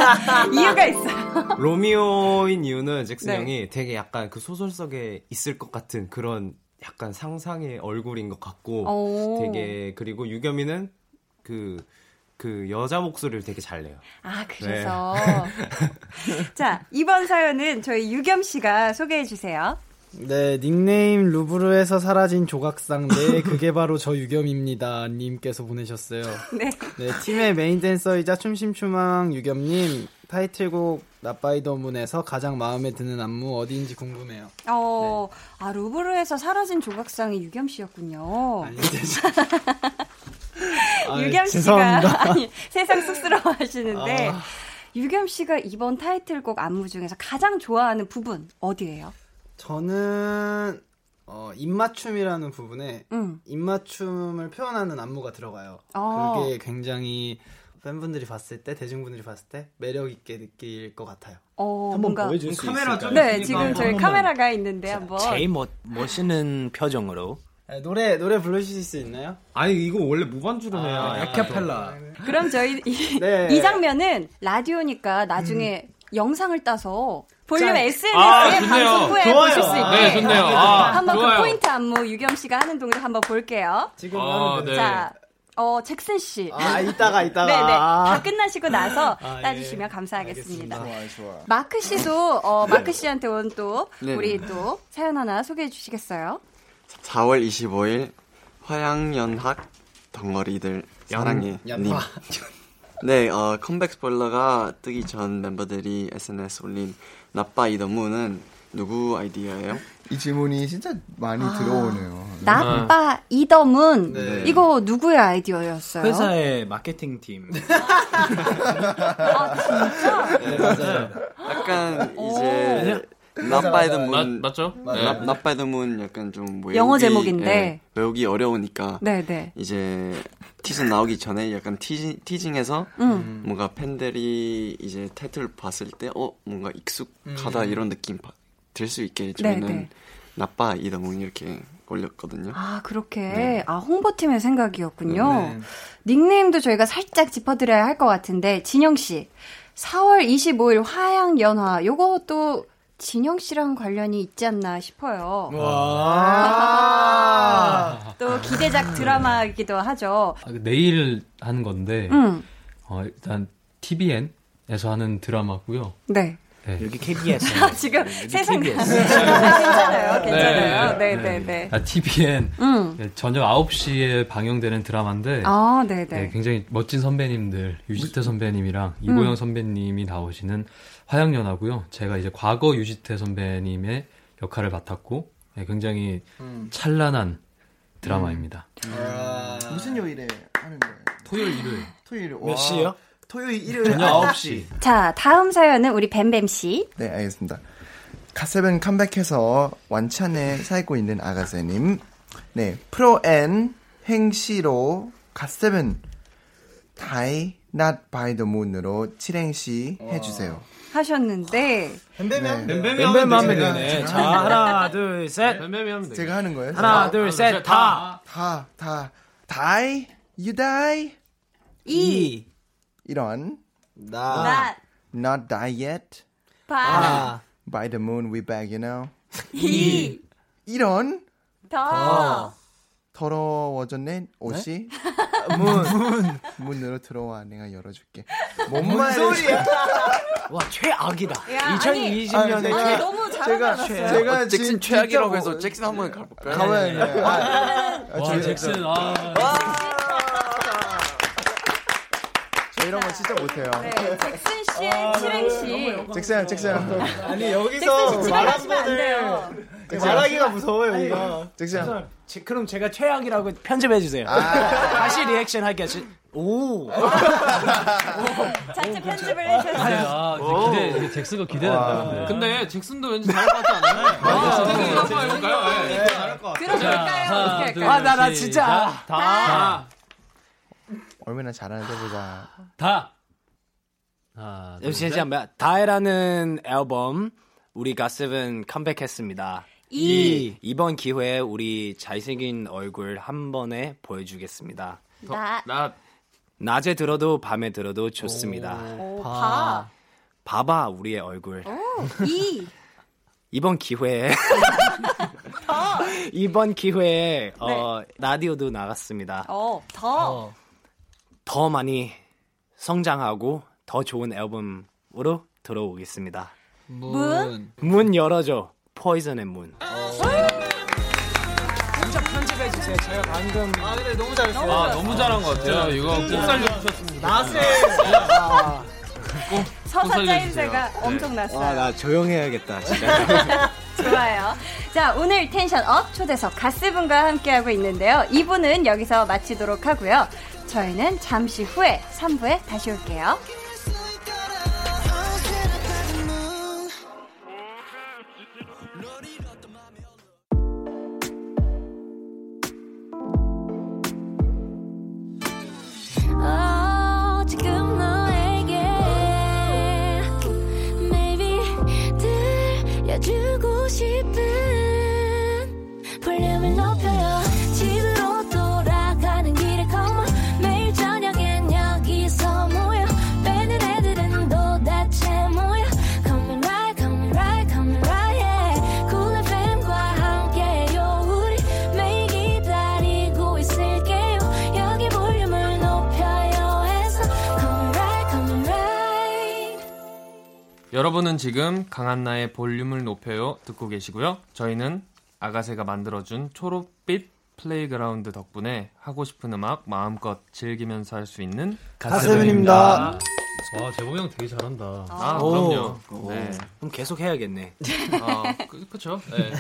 Speaker 9: [LAUGHS]
Speaker 1: 이유가 있어요.
Speaker 9: 로미오인 이유는 잭슨
Speaker 1: 네.
Speaker 9: 형이 되게 약간 그 소설 속에 있을 것 같은 그런 약간 상상의 얼굴인 것 같고
Speaker 1: 오.
Speaker 9: 되게 그리고 유겸이는 그 그 여자 목소리를 되게 잘 내요.
Speaker 1: 아, 그래서. [LAUGHS] 자, 이번 사연은 저희 유겸 씨가 소개해 주세요.
Speaker 8: 네, 닉네임 루브르에서 사라진 조각상 네, 그게 바로 저 유겸입니다. 님께서 보내셨어요. [LAUGHS]
Speaker 1: 네.
Speaker 8: 네, 팀의 메인 댄서이자 춤심추망 유겸님 타이틀곡 나빠이더문에서 가장 마음에 드는 안무 어디인지 궁금해요.
Speaker 1: 어, 아, 루브르에서 사라진 조각상이 유겸 씨였군요.
Speaker 8: 아니, [LAUGHS] 아,
Speaker 1: 유겸 씨가. [LAUGHS] 아니, 세상 쑥스러워 하시는데
Speaker 8: 아.
Speaker 1: 유겸 씨가 이번 타이틀곡 안무 중에서 가장 좋아하는 부분 어디예요?
Speaker 8: 저는 어, 입맞춤이라는 부분에
Speaker 1: 음.
Speaker 8: 입맞춤을 표현하는 안무가 들어가요.
Speaker 1: 어.
Speaker 8: 그게 굉장히 팬분들이 봤을 때, 대중분들이 봤을 때 매력 있게 느낄 것 같아요.
Speaker 1: 어,
Speaker 7: 한번
Speaker 1: 뭔가
Speaker 7: 보여줄 수
Speaker 9: 카메라
Speaker 7: 있을까요?
Speaker 1: 네, 지금 저희
Speaker 7: 한번.
Speaker 1: 카메라가 있는데 한번
Speaker 7: 제일 멋, 멋있는 표정으로
Speaker 8: 네, 노래 노래 부르실 수 있나요?
Speaker 9: 아니 이거 원래 무반주로 해야
Speaker 7: 아, 아카펠라
Speaker 1: 그럼 저희 이,
Speaker 8: 네.
Speaker 1: 이 장면은 라디오니까 나중에 영상을 따서 볼륨
Speaker 8: 자,
Speaker 1: SNS에
Speaker 4: 아.
Speaker 1: 방송 후에
Speaker 8: 좋아요.
Speaker 1: 보실 수 있게
Speaker 4: 네, 좋네요. 아,
Speaker 1: 한번
Speaker 4: 좋아요.
Speaker 1: 그 포인트 안무 유겸 씨가 하는 동안 한번 볼게요.
Speaker 8: 지금
Speaker 4: 아, 네.
Speaker 1: 자, 어, 잭슨 씨.
Speaker 8: 아, 이따가, 이따가.
Speaker 1: 네네. 다 끝나시고 나서
Speaker 8: 아, 예.
Speaker 1: 따주시면 감사하겠습니다.
Speaker 10: 좋아, 좋아.
Speaker 1: 마크 씨도, 어, 마크 씨한테 온 또,
Speaker 5: 네.
Speaker 1: 우리 또 사연 하나 소개해 주시겠어요?
Speaker 5: 4월 25일 화양연학 덩어리들 사랑해 님.
Speaker 8: 연화.
Speaker 5: 네, 어, 컴백 스포일러가 뜨기 전 멤버들이 SNS 올린 나빠 이더무는 누구 아이디어예요?
Speaker 10: 이 질문이 진짜 많이 들어오네요.
Speaker 1: 나빠 이더문.
Speaker 5: 네.
Speaker 1: 이거 누구의 아이디어였어요?
Speaker 7: 회사의 마케팅 팀. [LAUGHS]
Speaker 1: 아, 진짜?
Speaker 7: 네, 맞아요.
Speaker 5: 약간 이제 나빠
Speaker 4: 맞, 맞죠? 네.
Speaker 5: 나빠 이더문 약간 좀 뭐
Speaker 1: 영어
Speaker 5: 외우기,
Speaker 1: 제목인데.
Speaker 5: 예, 외우기 어려우니까
Speaker 1: 네네.
Speaker 5: 이제 티즌 나오기 전에 약간 티징, 티징해서
Speaker 1: 음.
Speaker 5: 뭔가 팬들이 이제 타이틀 봤을 때 어 뭔가 익숙하다 이런 느낌 들 수 있게 저희는
Speaker 1: 음. 네네.
Speaker 5: 나빠 이더문 이렇게 올렸거든요.
Speaker 1: 아, 그렇게.
Speaker 5: 네.
Speaker 1: 아, 홍보팀의 생각이었군요. 닉네임도 저희가 살짝 짚어드려야 할 것 같은데, 진영 씨. 4월 25일 화양 연화. 요것도 진영 씨랑 관련이 있지 않나 싶어요.
Speaker 8: 와. [LAUGHS]
Speaker 1: 또 기대작 드라마이기도 하죠.
Speaker 6: 아, 내일 하는 건데
Speaker 1: 음,
Speaker 6: 어, 일단 TVN에서 하는 드라마고요.
Speaker 1: 네.
Speaker 6: 네.
Speaker 7: 여기 KBS.
Speaker 1: 지금 세상.
Speaker 7: KBS.
Speaker 1: 아, 괜찮아요. 괜찮아요.
Speaker 6: 네.
Speaker 1: 네 네 네.
Speaker 6: 아, TVN
Speaker 1: 음.
Speaker 6: 네, 저녁 9시에 방영되는 드라마인데
Speaker 1: 아, 네네.
Speaker 6: 네, 굉장히 멋진 선배님들 유지태 선배님이랑 이보영
Speaker 1: 음.
Speaker 6: 선배님이 나오시는 화양연화고요. 제가 이제 과거 유지태 선배님의 역할을 맡았고 네, 굉장히
Speaker 8: 음.
Speaker 6: 찬란한 드라마입니다.
Speaker 10: 무슨 요일에 하는 거예요?
Speaker 6: 토요일 일요일
Speaker 10: 토요일
Speaker 7: 몇 시요?
Speaker 10: 토요일 일요일
Speaker 6: 저녁
Speaker 10: 9시.
Speaker 1: 자, 다음 사연은 우리 뱀뱀씨.
Speaker 10: 네, 알겠습니다. 갓세븐 컴백해서 완찬에 살고 있는 아가새님. 네, 프로엔 행시로 갓세븐 다이 not by the moon으로 7행시 해주세요.
Speaker 1: 하셨는데,
Speaker 8: 뱀뱀이 하면 제가-
Speaker 7: 되네. 자, 하나, 둘, 셋.
Speaker 4: 뱀뱀이 하면 돼.
Speaker 10: 제가 하는 거예요?
Speaker 7: 하나, 둘, 셋, 다.
Speaker 10: 다, 다, die, you die.
Speaker 1: 이,
Speaker 10: 이런
Speaker 8: 나.
Speaker 1: 나,
Speaker 10: not die yet.
Speaker 1: 바,
Speaker 8: 아.
Speaker 10: By the moon we back, you know. [LAUGHS]
Speaker 1: 이,
Speaker 10: 이런
Speaker 1: 더,
Speaker 10: 더러워졌네 옷이 [LAUGHS] 문 문으로 들어와 내가 열어줄게 뭔
Speaker 8: 소리야? [LAUGHS]
Speaker 7: 와, 최악이다.
Speaker 1: 야,
Speaker 7: 2020년에
Speaker 10: 아니,
Speaker 1: 아,
Speaker 7: 최
Speaker 1: 너무 않았어요?
Speaker 10: 제가
Speaker 5: 어, 잭슨
Speaker 10: 진-
Speaker 5: 최악이라고
Speaker 10: 진짜
Speaker 5: 해서
Speaker 10: 뭐-
Speaker 5: 잭슨 한번 가볼까요?
Speaker 10: 가만히 있네. 아, 아,
Speaker 6: 와 잭슨 아
Speaker 10: 저 이런 거 진짜 못해요.
Speaker 1: 네, 잭슨 씨의 칠행시.
Speaker 10: 잭슨 잭슨
Speaker 8: 아니, 여기서
Speaker 1: 말한안 돼요.
Speaker 8: 말하기가 무서워요, 이거.
Speaker 10: 잭슨
Speaker 7: 제- 그럼 제가 최악이라고 편집해 주세요.
Speaker 10: 아.
Speaker 7: 다시 리액션 할게요. 지- 오.
Speaker 1: 자체 편집을 해주셨어요.
Speaker 6: 아, 기대 잭스가 기대된다. 근데.
Speaker 4: 근데 잭슨도 왠지 잘할 것 같지 않아요? 아, 잭슨 한번 해볼까요? 네.
Speaker 1: 들어볼까요?
Speaker 7: 아, 나, 나 진짜.
Speaker 4: 다.
Speaker 10: 얼마나 잘하는지 보자.
Speaker 6: 다. 둘,
Speaker 7: 역시
Speaker 6: 셋.
Speaker 7: 잠깐 다이라는 앨범 우리 가스븐 컴백했습니다.
Speaker 1: 이.
Speaker 7: 이번 기회에 우리 잘생긴 얼굴 한 번에 보여주겠습니다.
Speaker 1: 나,
Speaker 4: 나
Speaker 7: 낮에 들어도 밤에 들어도 좋습니다.
Speaker 1: 오, 바,
Speaker 7: 봐봐 우리의 얼굴.
Speaker 1: 이, [LAUGHS]
Speaker 7: 이번 기회에 [LAUGHS] 이번 기회에 어, 라디오도 나갔습니다.
Speaker 1: 어, 더,
Speaker 7: 더 많이 성장하고 더 좋은 앨범으로 들어오겠습니다.
Speaker 1: 문,
Speaker 7: 문 열어줘. 포이즌의 문. 진짜 편집해 주세요. 제가 방금
Speaker 8: 아, 근데 너무 잘했어요.
Speaker 4: 아, 너무 잘한 것 같아요. 이거 꼭 살려주셨습니다.
Speaker 8: 나세.
Speaker 1: 서사
Speaker 4: 살려주세요.
Speaker 1: 짜임새가
Speaker 4: 네.
Speaker 1: 엄청 났어요.
Speaker 7: 아, 나 조용해야겠다. 진짜. [LAUGHS]
Speaker 1: 좋아요. 자, 오늘 tension up 초대석 갓세븐과 함께하고 있는데요. 2부는 여기서 마치도록 하고요. 저희는 잠시 후에 3부에 다시 올게요.
Speaker 2: 어, 싶은
Speaker 4: 여러분은 지금 강한나의 볼륨을 높여요 듣고 계시고요. 저희는 아가새가 만들어준 초록빛 playground 덕분에 하고 싶은 음악 마음껏 즐기면서 할 수 있는
Speaker 8: 갓세븐입니다.
Speaker 6: 와 재범이 형 되게 잘한다.
Speaker 4: 아,
Speaker 7: 오.
Speaker 4: 그럼요.
Speaker 7: 오.
Speaker 4: 네.
Speaker 7: 그럼 계속 해야겠네.
Speaker 4: 아, [LAUGHS] 그, 그쵸. 네.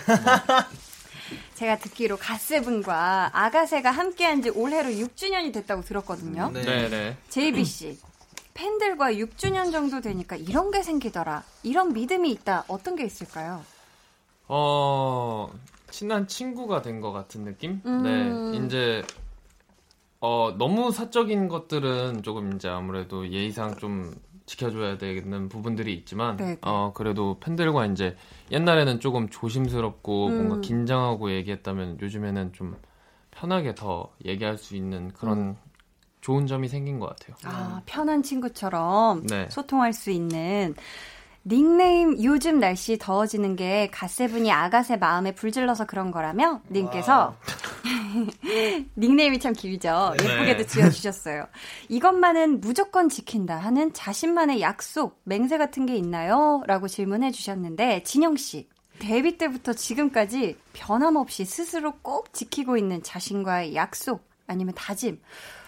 Speaker 4: [LAUGHS]
Speaker 1: 제가 듣기로 갓세븐과 아가새가 함께한 지 올해로 6주년이 됐다고 들었거든요.
Speaker 4: 네, 네.
Speaker 1: 제이비 씨. 팬들과 6주년 정도 되니까 이런 게 생기더라. 이런 믿음이 있다. 어떤 게 있을까요?
Speaker 4: 어, 친한 친구가 된 것 같은 느낌?
Speaker 1: 음.
Speaker 4: 네. 이제, 어, 너무 사적인 것들은 조금 이제 아무래도 예의상 좀 지켜줘야 되는 부분들이 있지만,
Speaker 1: 네, 네.
Speaker 4: 어, 그래도 팬들과 이제 옛날에는 조금 조심스럽고
Speaker 1: 음.
Speaker 4: 뭔가 긴장하고 얘기했다면 요즘에는 좀 편하게 더 얘기할 수 있는 그런
Speaker 1: 음.
Speaker 4: 좋은 점이 생긴 것 같아요.
Speaker 1: 아, 편한 친구처럼
Speaker 4: 네.
Speaker 1: 소통할 수 있는 닉네임 요즘 날씨 더워지는 게 갓세븐이 아가새 마음에 불질러서 그런 거라며 님께서 [LAUGHS] 닉네임이 참 길죠.
Speaker 4: 네.
Speaker 1: 예쁘게도 지어주셨어요. 이것만은 무조건 지킨다 하는 자신만의 약속, 맹세 같은 게 있나요? 라고 질문해 주셨는데 진영 씨 데뷔 때부터 지금까지 변함없이 스스로 꼭 지키고 있는 자신과의 약속 아니면 다짐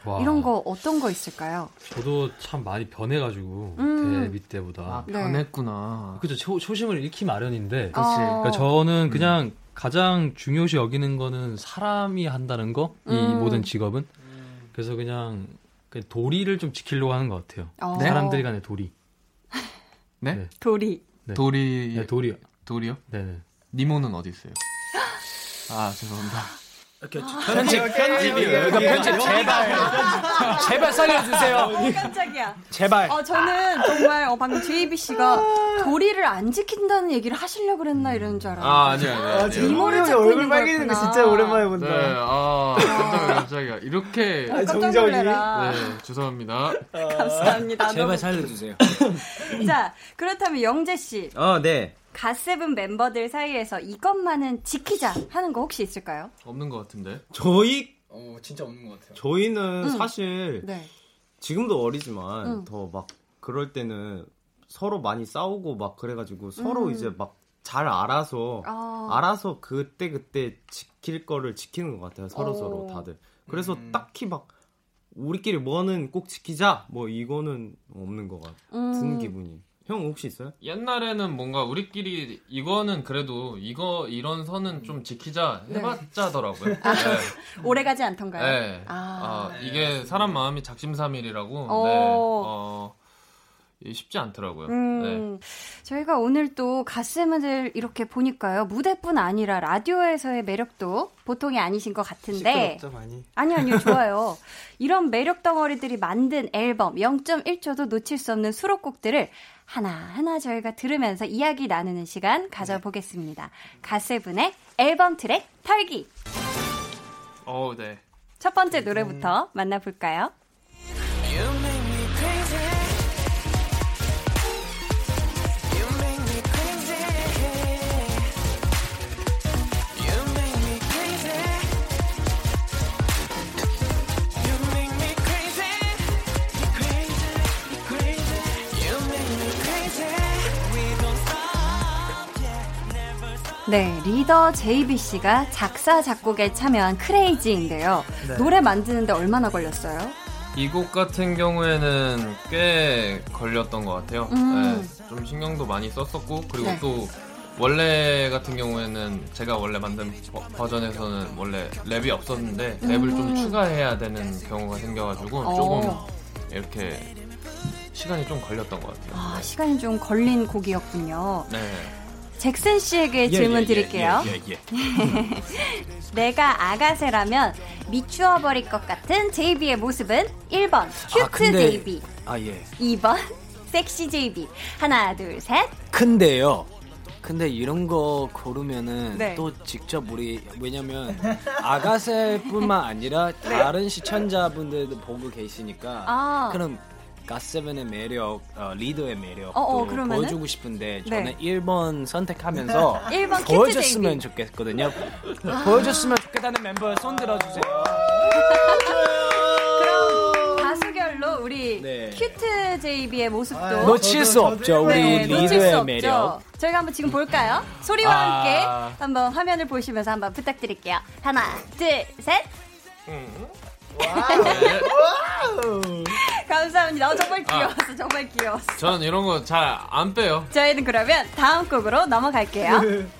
Speaker 6: 와.
Speaker 1: 이런 거 어떤 거 있을까요?
Speaker 6: 저도 참 많이 변해가지고
Speaker 1: 음.
Speaker 6: 데뷔 때보다.
Speaker 4: 아,
Speaker 1: 네.
Speaker 4: 변했구나.
Speaker 6: 그죠 초, 초심을 잃기 마련인데.
Speaker 1: 그치. 어.
Speaker 6: 그러니까 저는 그냥 가장 중요시 여기는 거는 사람이 한다는 거, 이
Speaker 1: 음.
Speaker 6: 모든 직업은. 그래서 그냥 그 도리를 좀 지키려고 하는 것 같아요.
Speaker 1: 어.
Speaker 6: 사람들 간의 도리. [LAUGHS]
Speaker 4: 네?
Speaker 6: 네.
Speaker 1: 도리.
Speaker 6: 네.
Speaker 4: 도리,
Speaker 6: 네, 도리.
Speaker 4: 도리요?
Speaker 6: 네네.
Speaker 4: 니모는 어디 있어요? [GASPS] 아, 죄송합니다.
Speaker 7: 이렇게 편집 편집이에요. 이거 편집 제발 [LAUGHS] 제발 살려주세요.
Speaker 1: 어, 깜짝이야.
Speaker 7: 제발.
Speaker 1: 어, 저는 정말 어, 방금 JB 씨가 도리를 안 지킨다는 얘기를 하시려고 그랬나 이런 줄 알았는데.
Speaker 4: 아, 아니요, 아니요. 아니요.
Speaker 1: 이모를
Speaker 8: 형이
Speaker 1: 찾고
Speaker 8: 얼굴
Speaker 1: 있는
Speaker 8: 빨개지는 거. 진짜 오랜만에
Speaker 4: 네,
Speaker 8: 본다.
Speaker 4: 아, 깜짝이야, 깜짝이야. 이렇게.
Speaker 8: 정적이.
Speaker 1: 놀래라.
Speaker 4: 네, 죄송합니다.
Speaker 1: 감사합니다.
Speaker 7: 제발
Speaker 1: 너무-
Speaker 7: 살려주세요. [LAUGHS]
Speaker 1: 자, 그렇다면 영재 씨,
Speaker 9: 어, 네.
Speaker 1: 갓세븐 멤버들 사이에서 이것만은 지키자 하는 거 혹시 있을까요?
Speaker 4: 없는 것 같은데.
Speaker 9: 저희
Speaker 8: 어, 진짜 없는 것 같아요.
Speaker 9: 저희는
Speaker 1: 음.
Speaker 9: 사실
Speaker 1: 네.
Speaker 9: 지금도 어리지만
Speaker 1: 음.
Speaker 9: 더막 그럴 때는 서로 많이 싸우고 막 그래가지고 서로
Speaker 1: 음.
Speaker 9: 이제 막 잘 알아서
Speaker 1: 아.
Speaker 9: 알아서 그때 그때 지킬 거를 지키는 것 같아요 서로
Speaker 1: 오.
Speaker 9: 서로 다들 그래서
Speaker 8: 음.
Speaker 9: 딱히 막 우리끼리 뭐는 꼭 지키자 뭐 이거는 없는 것 같은
Speaker 1: 음.
Speaker 9: 기분이 형 혹시 있어요?
Speaker 4: 옛날에는 뭔가 우리끼리 이거는 그래도 이거 이런 선은 좀 지키자
Speaker 1: 네.
Speaker 4: 해봤자더라고요. [LAUGHS] 네.
Speaker 1: 오래 가지 않던가요?
Speaker 4: 네.
Speaker 1: 아.
Speaker 4: 아, 이게 사람 마음이 작심삼일이라고.
Speaker 1: 어.
Speaker 4: 네. 어, 쉽지 않더라고요. 네.
Speaker 1: 음, 저희가 오늘 또 가스맨을 이렇게 보니까요. 무대뿐 아니라 라디오에서의 매력도 보통이 아니신 것 같은데.
Speaker 8: 시끄럽죠 많이.
Speaker 1: 아니요, 아니요, [LAUGHS] 좋아요. 이런 매력 덩어리들이 만든 앨범 0.1초도 놓칠 수 없는 수록곡들을 하나하나 저희가 들으면서 이야기 나누는 시간 가져보겠습니다. 가세븐의 앨범 트랙 털기.
Speaker 4: 어, 네.
Speaker 1: 첫 번째 노래부터 만나볼까요? 네, 리더 JBC가 작사, 작곡에 참여한 크레이지인데요. 노래 만드는데 얼마나 걸렸어요?
Speaker 4: 이 곡 같은 경우에는 꽤 걸렸던 것 같아요.
Speaker 1: 음.
Speaker 4: 네, 좀 신경도 많이 썼었고 그리고
Speaker 1: 네.
Speaker 4: 또 원래 같은 경우에는 제가 원래 만든 버- 버전에서는 원래 랩이 없었는데 랩을 좀 추가해야 되는 경우가 생겨가지고
Speaker 1: 음. 어.
Speaker 4: 조금 이렇게 시간이 좀 걸렸던 것 같아요.
Speaker 1: 아, 시간이 좀 걸린 곡이었군요.
Speaker 4: 네.
Speaker 1: 잭슨 씨에게 질문 드릴게요.
Speaker 7: 예, 예, 예. [LAUGHS]
Speaker 1: 내가 아가새라면 미추어 버릴 것 같은 JB의 모습은 1번 큐트
Speaker 7: 아, 근데-
Speaker 1: JB,
Speaker 7: 아 예.
Speaker 1: 2번 섹시 JB. 하나, 둘, 셋.
Speaker 7: 근데요. 근데 이런 거 고르면은
Speaker 1: 네.
Speaker 7: 또 직접 우리 왜냐면 아가새뿐만 아니라 [LAUGHS] 다른 시청자분들도 보고 계시니까
Speaker 1: 아.
Speaker 7: 그럼 갓세븐의 매력, 어, 리더의 매력도
Speaker 1: 어, 어, 그러면은?
Speaker 7: 보여주고 싶은데
Speaker 1: 네.
Speaker 7: 저는 1번 선택하면서 [LAUGHS]
Speaker 1: 1번 cute
Speaker 7: 보여줬으면. 좋겠거든요. 보여줬으면 좋겠다는 멤버 손 들어주세요. [LAUGHS]
Speaker 1: 그럼 다수결로 우리
Speaker 7: 네.
Speaker 1: cute JB의 모습도
Speaker 8: 아,
Speaker 7: 놓칠 수 없죠. 우리
Speaker 1: 네, 놓칠 수
Speaker 7: 리더의
Speaker 1: 없죠.
Speaker 7: 매력.
Speaker 1: 저희가 한번 지금 볼까요? 소리와
Speaker 7: 아.
Speaker 1: 함께 한번 화면을 보시면서 한번 부탁드릴게요. 하나, 둘, 셋. 감사합니다. 어, 정말 귀여웠어. 정말 귀여웠어.
Speaker 4: 저는 이런 거 잘 안 빼요.
Speaker 1: 저희는 그러면 다음 곡으로 넘어갈게요. [LAUGHS]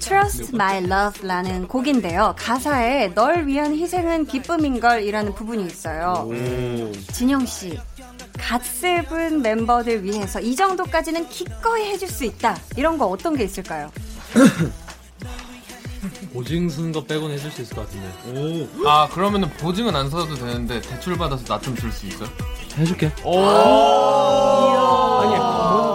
Speaker 1: Trust My Love라는 곡인데요. 가사에 널 위한 희생은 기쁨인걸이라는 부분이 있어요. 진영 씨, 갓세븐 멤버들 위해서 이 정도까지는 기꺼이 해줄 수 있다. 이런 거 어떤 게 있을까요? [LAUGHS]
Speaker 6: 보증 쓰는 거 빼고는 해줄 수 있을 것 같은데.
Speaker 4: 아 그러면은 보증은 안 써도 되는데 대출 받아서 나 좀 줄 수 있어요?
Speaker 6: 해줄게.
Speaker 7: 아니, 뭔, 뭔 소리야?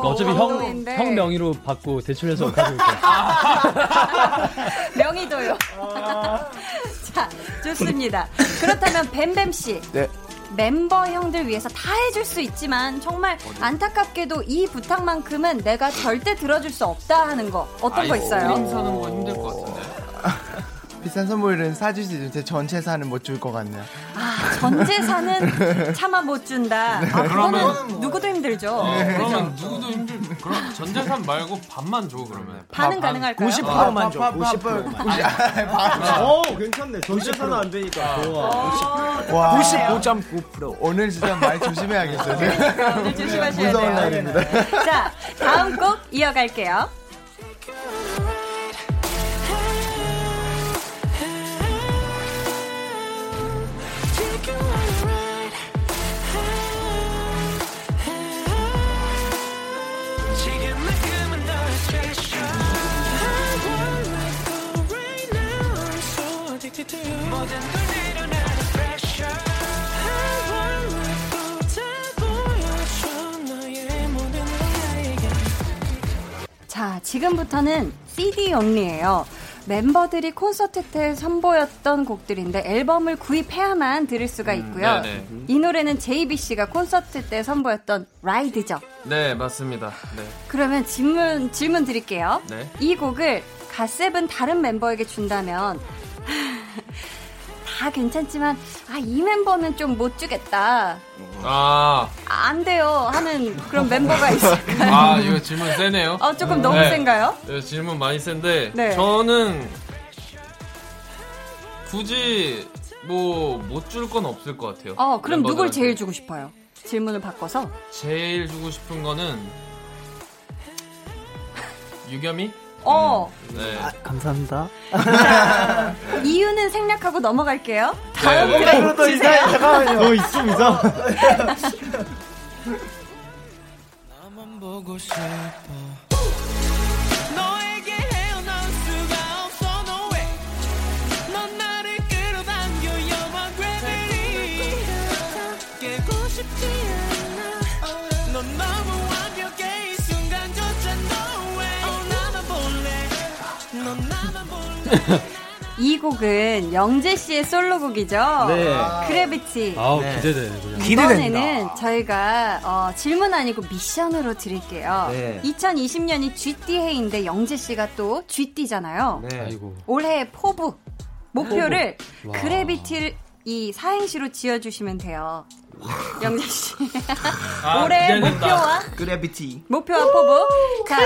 Speaker 6: 그러니까 어차피 형,
Speaker 1: 감동인데.
Speaker 6: 형 명의로 받고 대출해서 가져올게. [LAUGHS]
Speaker 1: 명의도요. [LAUGHS] 자, 좋습니다. 그렇다면 뱀뱀 씨.
Speaker 10: 네.
Speaker 1: 멤버 형들 위해서 다 해줄 수 있지만 정말 안타깝게도 이 부탁만큼은 내가 절대 들어줄 수 없다 하는 거 어떤 거 있어요?
Speaker 4: 그림 사는 거 힘들 것 같은데.
Speaker 10: 비싼 선물은 사줄 수 있는데 전 재산은 못 줄 것 같네요.
Speaker 1: 아, 전 재산은 차마 못 준다. 아, 그거는 누구도 힘들죠.
Speaker 4: 어,
Speaker 1: 그죠?
Speaker 4: 그러면 누구도 힘들. 그럼 전 재산 말고 반만 줘 그러면.
Speaker 1: 반은 가능할까요?
Speaker 7: 90%만 줘.
Speaker 10: 파- 파-
Speaker 7: 90%만.
Speaker 10: 파-
Speaker 9: 오, 괜찮네. 전 재산은 안 되니까. 좋아.
Speaker 10: 와.
Speaker 7: 95.9%.
Speaker 10: 오늘 진짜 많이 조심해야겠어요. 네.
Speaker 1: 오늘 조심하셔야
Speaker 10: 무서운
Speaker 1: 돼요.
Speaker 10: 날입니다.
Speaker 1: 자, 다음 곡 이어갈게요. 자, 지금부터는 CD only예요. 멤버들이 콘서트 때 선보였던 곡들인데 앨범을 구입해야만 들을 수가 있고요.
Speaker 4: 네네.
Speaker 1: 이 노래는 JBC가 콘서트 때 선보였던 라이드죠.
Speaker 4: 네 맞습니다. 네.
Speaker 1: 그러면 질문 질문 드릴게요.
Speaker 4: 네.
Speaker 1: 이 곡을 갓세븐 다른 멤버에게 준다면 다 괜찮지만 아 이 멤버는 좀 못 주겠다.
Speaker 4: 아,
Speaker 1: 안 돼요 하는 그런 멤버가 [LAUGHS] 있을까요?
Speaker 4: 아 이거 질문 세네요.
Speaker 1: 어 조금 너무
Speaker 4: 네.
Speaker 1: 센가요?
Speaker 4: 네, 질문 많이 센데
Speaker 1: 네.
Speaker 4: 저는 굳이 뭐 못 줄 건 없을 것 같아요.
Speaker 1: 어 그럼 누굴. 제일 주고 싶어요? 질문을 바꿔서
Speaker 4: 제일 주고 싶은 거는 유겸이?
Speaker 1: 어
Speaker 4: 네.
Speaker 8: 감사합니다. [LAUGHS]
Speaker 1: 이유는 생략하고 넘어갈게요. 다음
Speaker 4: 네,
Speaker 1: 트랙 주세요.
Speaker 10: 잠깐만요.
Speaker 9: 너 있음 이상. [LAUGHS] [LAUGHS]
Speaker 2: 너에게 [LAUGHS] 이
Speaker 1: 곡은 영재 씨의 솔로곡이죠.
Speaker 7: 네.
Speaker 1: 그래비티.
Speaker 6: 아우,
Speaker 7: 네.
Speaker 6: 기대되네, 그냥.
Speaker 1: 이번에는 저희가 어, 질문 아니고 미션으로 드릴게요.
Speaker 7: 네.
Speaker 1: 2020년이 GD 해인데 영재 씨가 또 GD잖아요.
Speaker 7: 네.
Speaker 6: 아이고.
Speaker 1: 올해 포부 목표를
Speaker 6: 와.
Speaker 1: 그래비티를 이 사행시로 지어주시면 돼요. [LAUGHS] 영재 씨.
Speaker 4: 아,
Speaker 1: 올해. 목표와
Speaker 10: 그래비티.
Speaker 1: 목표와 포부. 자,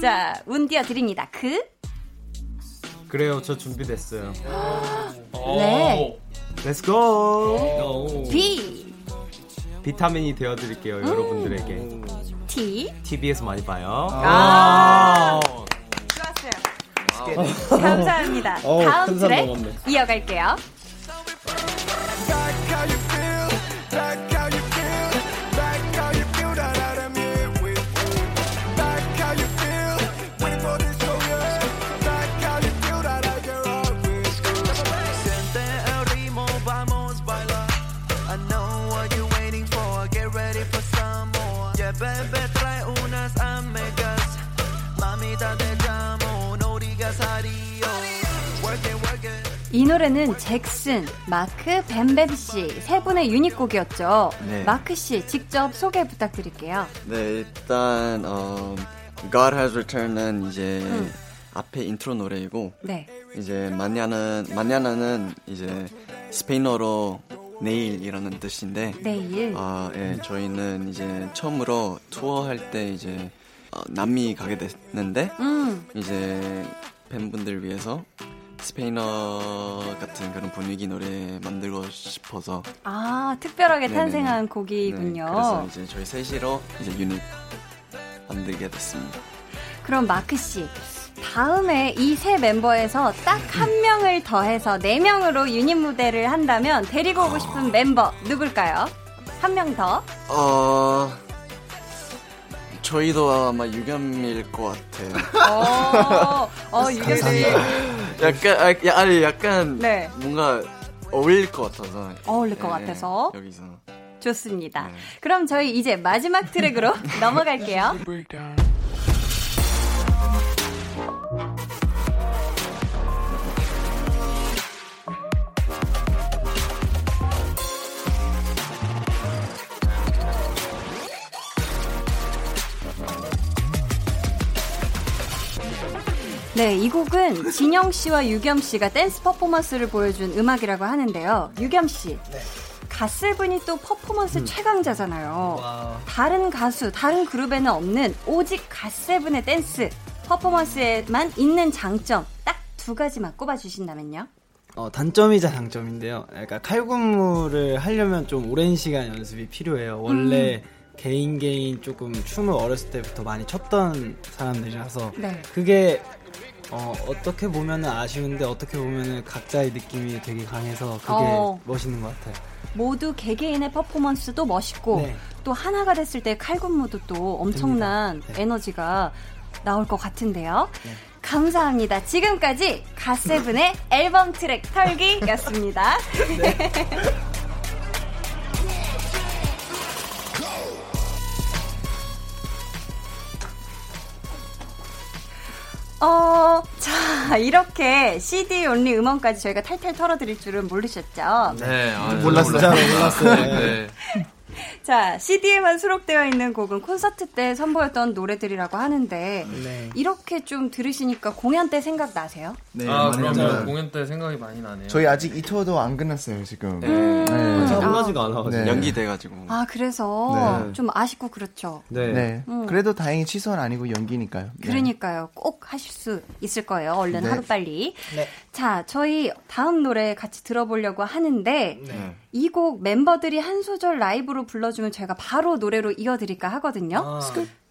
Speaker 1: 자, 운 띄워 드립니다. 그,
Speaker 9: 그래요, 저 준비됐어요. [GASPS]
Speaker 1: 네.
Speaker 9: Let's go.
Speaker 1: B,
Speaker 9: 비타민이 되어 드릴게요,
Speaker 1: 음.
Speaker 9: 여러분들에게.
Speaker 1: T.
Speaker 9: TV에서 많이 봐요.
Speaker 1: 아, 좋았어요. 감사합니다.
Speaker 9: 어우,
Speaker 1: 다음
Speaker 9: 넘었네.
Speaker 1: 이어갈게요. 이 노래는 잭슨, 마크, 뱀뱀 씨 세 분의 유닛 곡이었죠.
Speaker 5: 네.
Speaker 1: 마크 씨 직접 소개 부탁드릴게요.
Speaker 5: 네, 일단 어, God Has Return은 이제
Speaker 1: 음.
Speaker 5: 앞에 인트로 노래이고
Speaker 1: 네.
Speaker 5: 이제 mañana는 mañana는 이제 스페인어로 내일이라는 뜻인데
Speaker 1: 내일.
Speaker 5: 아, 예, 저희는 이제 처음으로 투어할 때 이제 어, 남미 가게 됐는데
Speaker 1: 음.
Speaker 5: 이제 팬분들 위해서 스페인어 같은 그런 분위기 노래 만들고 싶어서
Speaker 1: 아, 특별하게
Speaker 5: 네네네.
Speaker 1: 탄생한
Speaker 5: 네,
Speaker 1: 곡이군요.
Speaker 5: 그래서 이제 저희 셋이로 이제 유닛 만들게 됐습니다.
Speaker 1: 그럼 마크 씨. 다음에 이 세 멤버에서 딱 한 명을 더해서 네 명으로 유닛 무대를 한다면 데리고 오고 싶은 멤버 누굴까요? 한 명 더.
Speaker 5: 어 저희도 아마 유겸일 것 같아요.
Speaker 1: 어, 어 [LAUGHS] 유겸 씨.
Speaker 5: 약간 아, 야, 아니 약간
Speaker 1: 네.
Speaker 5: 뭔가 어울릴 것 같아서
Speaker 1: 어울릴 것
Speaker 5: 예,
Speaker 1: 같아서.
Speaker 5: 여기서
Speaker 1: 좋습니다.
Speaker 5: 네.
Speaker 1: 그럼 저희 이제 마지막 트랙으로 [LAUGHS] 넘어갈게요. 네, 이 곡은 진영 씨와 유겸 씨가 댄스 퍼포먼스를 보여준 음악이라고 하는데요. 유겸 씨. 갓세븐이 또 퍼포먼스 최강자잖아요. 다른 가수, 다른 그룹에는 없는 오직 갓세븐의 댄스 퍼포먼스에만 있는 장점 딱 두 가지만 꼽아 주신다면요.
Speaker 8: 어, 단점이자 장점인데요. 그러니까 칼군무를 하려면 좀 오랜 시간 연습이 필요해요. 원래
Speaker 1: 음.
Speaker 8: 개인 개인 조금 춤을 어렸을 때부터 많이 췄던 사람들이라서
Speaker 1: 네.
Speaker 8: 그게 어, 어떻게 보면은 아쉬운데 어떻게 보면은 각자의 느낌이 되게 강해서 그게
Speaker 1: 어.
Speaker 8: 멋있는 것 같아요.
Speaker 1: 모두 개개인의 퍼포먼스도 멋있고
Speaker 8: 네.
Speaker 1: 또 하나가 됐을 때 칼군무도 또 엄청난.
Speaker 8: 네.
Speaker 1: 에너지가 나올 것 같은데요. 감사합니다. 지금까지 가세븐의 앨범 트랙 털기였습니다. [LAUGHS] [LAUGHS] 어, 자, [LAUGHS] 이렇게 CD 온리 음원까지 저희가 탈탈 털어드릴 줄은 모르셨죠?
Speaker 4: 네, 아,
Speaker 8: 몰랐어요. 몰랐어요.
Speaker 4: 네. [LAUGHS] [LAUGHS]
Speaker 1: 자, CD에만 수록되어 있는 곡은 콘서트 때 선보였던 노래들이라고 하는데,
Speaker 8: 네.
Speaker 1: 이렇게 좀 들으시니까 공연 때 생각 나세요?
Speaker 10: 네,
Speaker 4: 아, 그럼요. 공연 때 생각이 많이 나네요.
Speaker 10: 저희 아직 이 투어도 안 끝났어요 지금.
Speaker 5: 네.
Speaker 1: 음.
Speaker 10: 네.
Speaker 9: 끝나지가 않아가지고.
Speaker 10: 네.
Speaker 5: 연기돼 가지고
Speaker 1: 아, 그래서
Speaker 10: 네.
Speaker 1: 좀 아쉽고 그렇죠.
Speaker 9: 네.
Speaker 10: 네.
Speaker 1: 음.
Speaker 10: 그래도 다행히 취소는 아니고 연기니까요. 네.
Speaker 1: 그러니까요. 꼭 하실 수 있을 거예요. 얼른
Speaker 10: 네.
Speaker 1: 하루빨리.
Speaker 8: 네.
Speaker 1: 자, 저희 다음 노래 같이 들어보려고 하는데,
Speaker 5: 네.
Speaker 1: 이 곡 멤버들이 한 소절 라이브로 불러주면 저희가 바로 노래로 이어드릴까 하거든요.
Speaker 8: 아.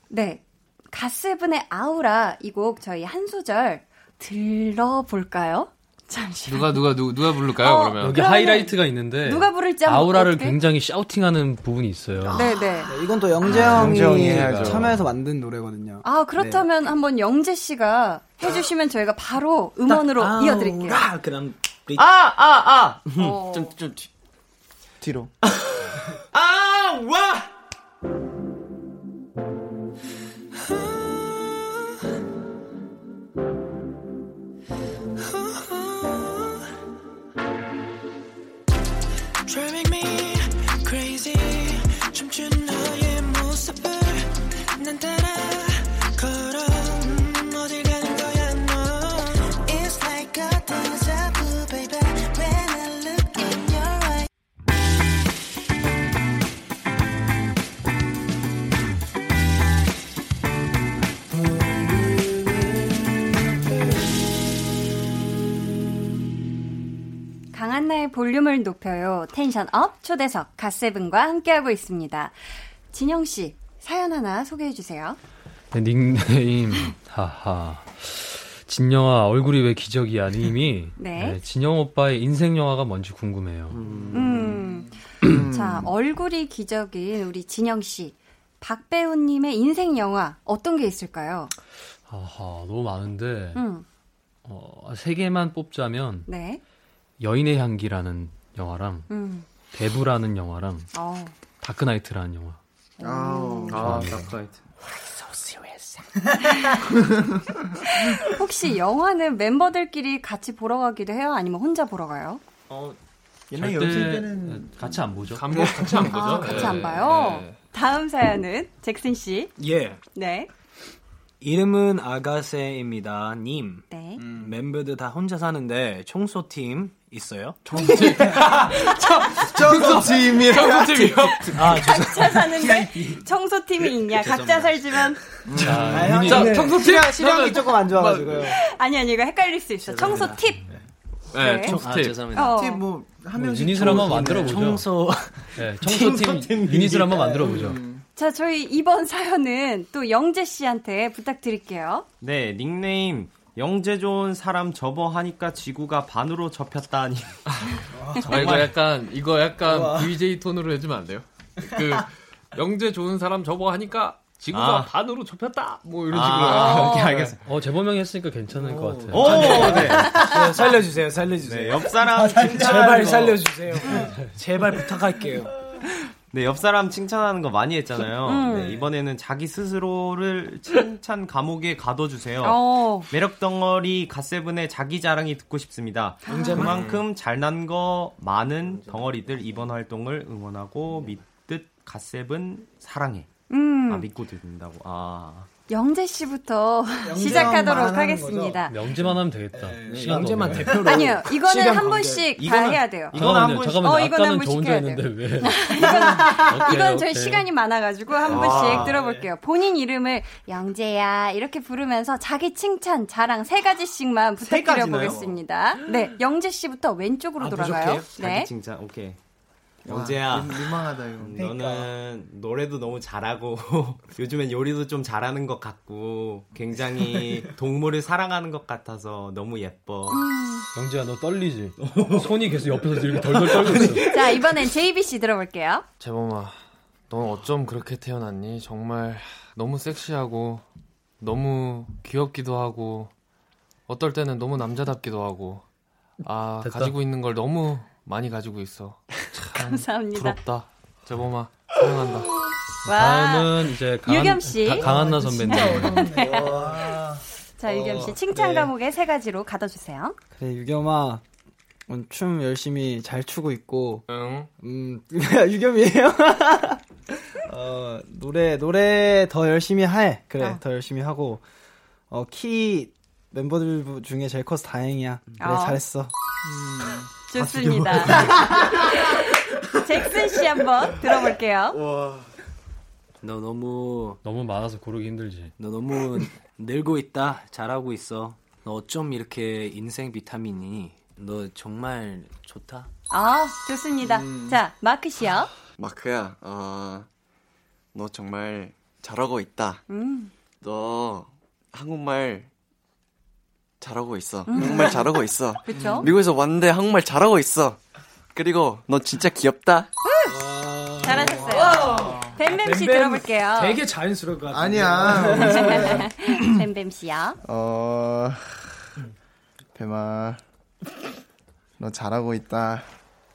Speaker 1: 네. 가세븐의 아우라 이 곡 저희 한 소절 들어볼까요? 잠시만.
Speaker 4: 누가 누가 누, 누가 부를까요?
Speaker 1: 어,
Speaker 4: 그러면
Speaker 6: 여기 하이라이트가 있는데
Speaker 1: 누가 부를지
Speaker 6: 아우라를
Speaker 1: 어떻게?
Speaker 6: 굉장히 샤우팅하는 부분이 있어요.
Speaker 1: 네네.
Speaker 8: 네, 이건 또 영재형이
Speaker 10: 영재형이 해야죠.
Speaker 8: 참여해서 만든 노래거든요.
Speaker 1: 아, 그렇다면 한번 영재 씨가 해주시면 저희가 바로 음원으로 이어드릴게요.
Speaker 7: 아, 그럼 우리
Speaker 9: 아, 아, 아! [LAUGHS]
Speaker 1: 어.
Speaker 5: 좀, 좀
Speaker 10: 뒤로.
Speaker 9: 아, 와!
Speaker 1: 강한나의 볼륨을 높여요. tension up 초대석 갓세븐과 함께하고 있습니다. 진영 씨 사연 하나 소개해 주세요.
Speaker 6: 네, 닉네임 [LAUGHS] 하하 진영아 얼굴이 왜 기적이야 님이
Speaker 1: 네.
Speaker 6: 진영 오빠의 인생 영화가 뭔지 궁금해요.
Speaker 1: 음. 자 얼굴이 기적인 우리 진영 씨. 박배우님의 인생 영화 어떤 게 있을까요?
Speaker 6: 하하 너무 많은데
Speaker 1: 음,
Speaker 6: 어, 세 개만 뽑자면
Speaker 1: 네.
Speaker 6: 여인의 향기라는 영화랑
Speaker 1: 음,
Speaker 6: 대부라는 영화랑
Speaker 1: 어.
Speaker 6: Dark Knight라는 영화.
Speaker 10: 아,
Speaker 9: Dark Knight.
Speaker 11: 쌍. [LAUGHS]
Speaker 1: 혹시 영화는 멤버들끼리 같이 보러 가기도 해요? 아니면 혼자 보러 가요?
Speaker 4: 어,
Speaker 10: 옛날 연습 때는
Speaker 6: 같이 안 보죠.
Speaker 4: 감독 같이 안 보죠.
Speaker 1: 아, 같이
Speaker 4: 네.
Speaker 1: 안 봐요?
Speaker 4: 네.
Speaker 1: 다음 사연은 잭슨 씨.
Speaker 7: 예.
Speaker 1: 네.
Speaker 7: 이름은 아가새입니다. 님.
Speaker 1: 네.
Speaker 7: 멤버들 다 혼자 사는데 청소팀 있어요?
Speaker 10: 청소팀이요. [LAUGHS]
Speaker 4: 청소팀이요?
Speaker 7: 아, 죄송.
Speaker 1: 각자 사는데 [LAUGHS] 청소팀이 있냐? 각자 살지만
Speaker 6: 자,
Speaker 4: 청소팀!
Speaker 8: 시력, 시력이 조금 안 좋아가지고요.
Speaker 1: 아니 아니 이거 헷갈릴 수 있어. 청소 팁.
Speaker 4: 네,
Speaker 1: 네.
Speaker 4: 청소팀.
Speaker 7: 아, 죄송합니다.
Speaker 1: 어.
Speaker 10: 뭐한 명씩
Speaker 6: 유닛을 한번 만들어 보죠.
Speaker 7: 청소.
Speaker 6: 네, 청소팀 유닛을 한번 만들어 보죠.
Speaker 1: 자, 저희 이번 사연은 또 영재 씨한테 부탁드릴게요.
Speaker 9: 네, 닉네임 영재 좋은 사람 접어 하니까 지구가 반으로 접혔다니. [LAUGHS]
Speaker 4: 아, 이거 약간 이거 약간 VJ 톤으로 해주면 안 돼요? 그 영재 좋은 사람 저거 하니까 지구가
Speaker 9: 아.
Speaker 4: 반으로 좁혔다. 뭐 이런
Speaker 9: 아,
Speaker 4: 식으로.
Speaker 9: 오케이, 알겠어요.
Speaker 6: 어, 재범형이 했으니까 괜찮을 것 같아요.
Speaker 9: 오, 네.
Speaker 7: 네, 살려주세요, 살려주세요.
Speaker 9: 네, 옆 사람 칭찬하는
Speaker 7: 제발
Speaker 9: 거.
Speaker 7: 살려주세요. [LAUGHS] 제발 부탁할게요.
Speaker 9: 네, 옆 사람 칭찬하는 거 많이 했잖아요.
Speaker 1: 음.
Speaker 9: 네, 이번에는 자기 스스로를 칭찬 감옥에 가둬주세요.
Speaker 1: 어.
Speaker 9: 매력 덩어리 갓세븐의 자기 자랑이 듣고 싶습니다. 그만큼 잘난 거 많은 덩어리들 이번 활동을 응원하고 믿듯 갓세븐 사랑해.
Speaker 1: 음.
Speaker 9: 아 믿고 듣는다고. 아
Speaker 1: 영재 씨부터
Speaker 8: 영재만
Speaker 1: 시작하도록 하겠습니다.
Speaker 6: 명제만 하면 되겠다. 시간도
Speaker 7: 영재만
Speaker 6: 없네.
Speaker 7: 대표로.
Speaker 1: 아니요, 이거는 한. 번씩 다
Speaker 9: 이거는-
Speaker 1: 해야 돼요.
Speaker 9: 이거는 한
Speaker 6: 잠깐만요.
Speaker 9: 번-
Speaker 6: 잠깐만요.
Speaker 1: 어, 이거는 한 번씩 해야
Speaker 6: 왜? [LAUGHS]
Speaker 1: 이건, 이건 저희. 시간이 많아가지고 한 번씩 들어볼게요. 본인 이름을 영재야 이렇게 부르면서 자기 칭찬, 자랑 세 가지씩만 부탁드려 보겠습니다. 네, 영재 씨부터 왼쪽으로
Speaker 7: 아,
Speaker 1: 돌아가요.
Speaker 7: 부족해요?
Speaker 9: 자기
Speaker 1: 네.
Speaker 9: 칭찬 오케이.
Speaker 10: 와,
Speaker 9: 영재야.
Speaker 10: 민- 민망하다 이거.
Speaker 9: 너는 노래도 너무 잘하고 [LAUGHS] 요즘엔 요리도 좀 잘하는 것 같고 굉장히 [LAUGHS] 동물을 사랑하는 것 같아서 너무 예뻐.
Speaker 6: 영재야, 너 떨리지? [LAUGHS] 손이 계속 옆에서 이렇게 덜덜 떨고 있어.
Speaker 1: 자, 이번엔 JB 씨 들어볼게요.
Speaker 4: 재범아, 넌 어쩜 그렇게 태어났니? 정말 너무 섹시하고 너무 귀엽기도 하고 어떨 때는 너무 남자답기도 하고 아
Speaker 6: 됐다.
Speaker 4: 가지고 있는 걸 너무 많이 가지고 있어. 참 [LAUGHS]
Speaker 1: 감사합니다.
Speaker 4: 부럽다. 재범아 사랑한다.
Speaker 1: 와.
Speaker 6: 다음은 이제 강한,
Speaker 1: 유겸 씨.
Speaker 6: 가- 강한나 선배님. [LAUGHS]
Speaker 1: 자, 유겸 씨 칭찬 과목의 세 가지로 가둬 주세요.
Speaker 8: 그래 유겸아 춤 열심히 잘 추고 있고
Speaker 4: 응.
Speaker 8: 음 [LAUGHS] 유겸이에요. 어 노래 노래 더 열심히 해 그래
Speaker 1: 어.
Speaker 8: 더 열심히 하고 어 키 멤버들 중에 제일 커서 다행이야 그래
Speaker 1: 어.
Speaker 8: 잘했어
Speaker 1: 좋습니다. [LAUGHS] 잭슨 씨 한번 들어볼게요.
Speaker 7: 너 너무
Speaker 6: 너무 많아서 고르기 힘들지.
Speaker 7: 너 너무 늘고 있다. 잘하고 있어. 너 어쩜 이렇게 인생 비타민이? 너 정말 좋다.
Speaker 1: 아, 좋습니다. 자, 마크 씨요.
Speaker 5: 마크야, 어, 너 정말 잘하고 있다.
Speaker 1: 음.
Speaker 5: 너 한국말 잘하고 있어. 한국말 잘하고 있어. [LAUGHS]
Speaker 1: 그쵸?
Speaker 5: 미국에서 왔는데 한국말 잘하고 있어. 그리고 너 진짜 귀엽다.
Speaker 1: 잘하셨어요. 뱀뱀 씨 들어볼게요.
Speaker 7: 되게 자연스러울 것 같아.
Speaker 10: 아니야. [LAUGHS]
Speaker 1: 뱀뱀 씨요.
Speaker 10: 어 뱀아 너 잘하고 있다.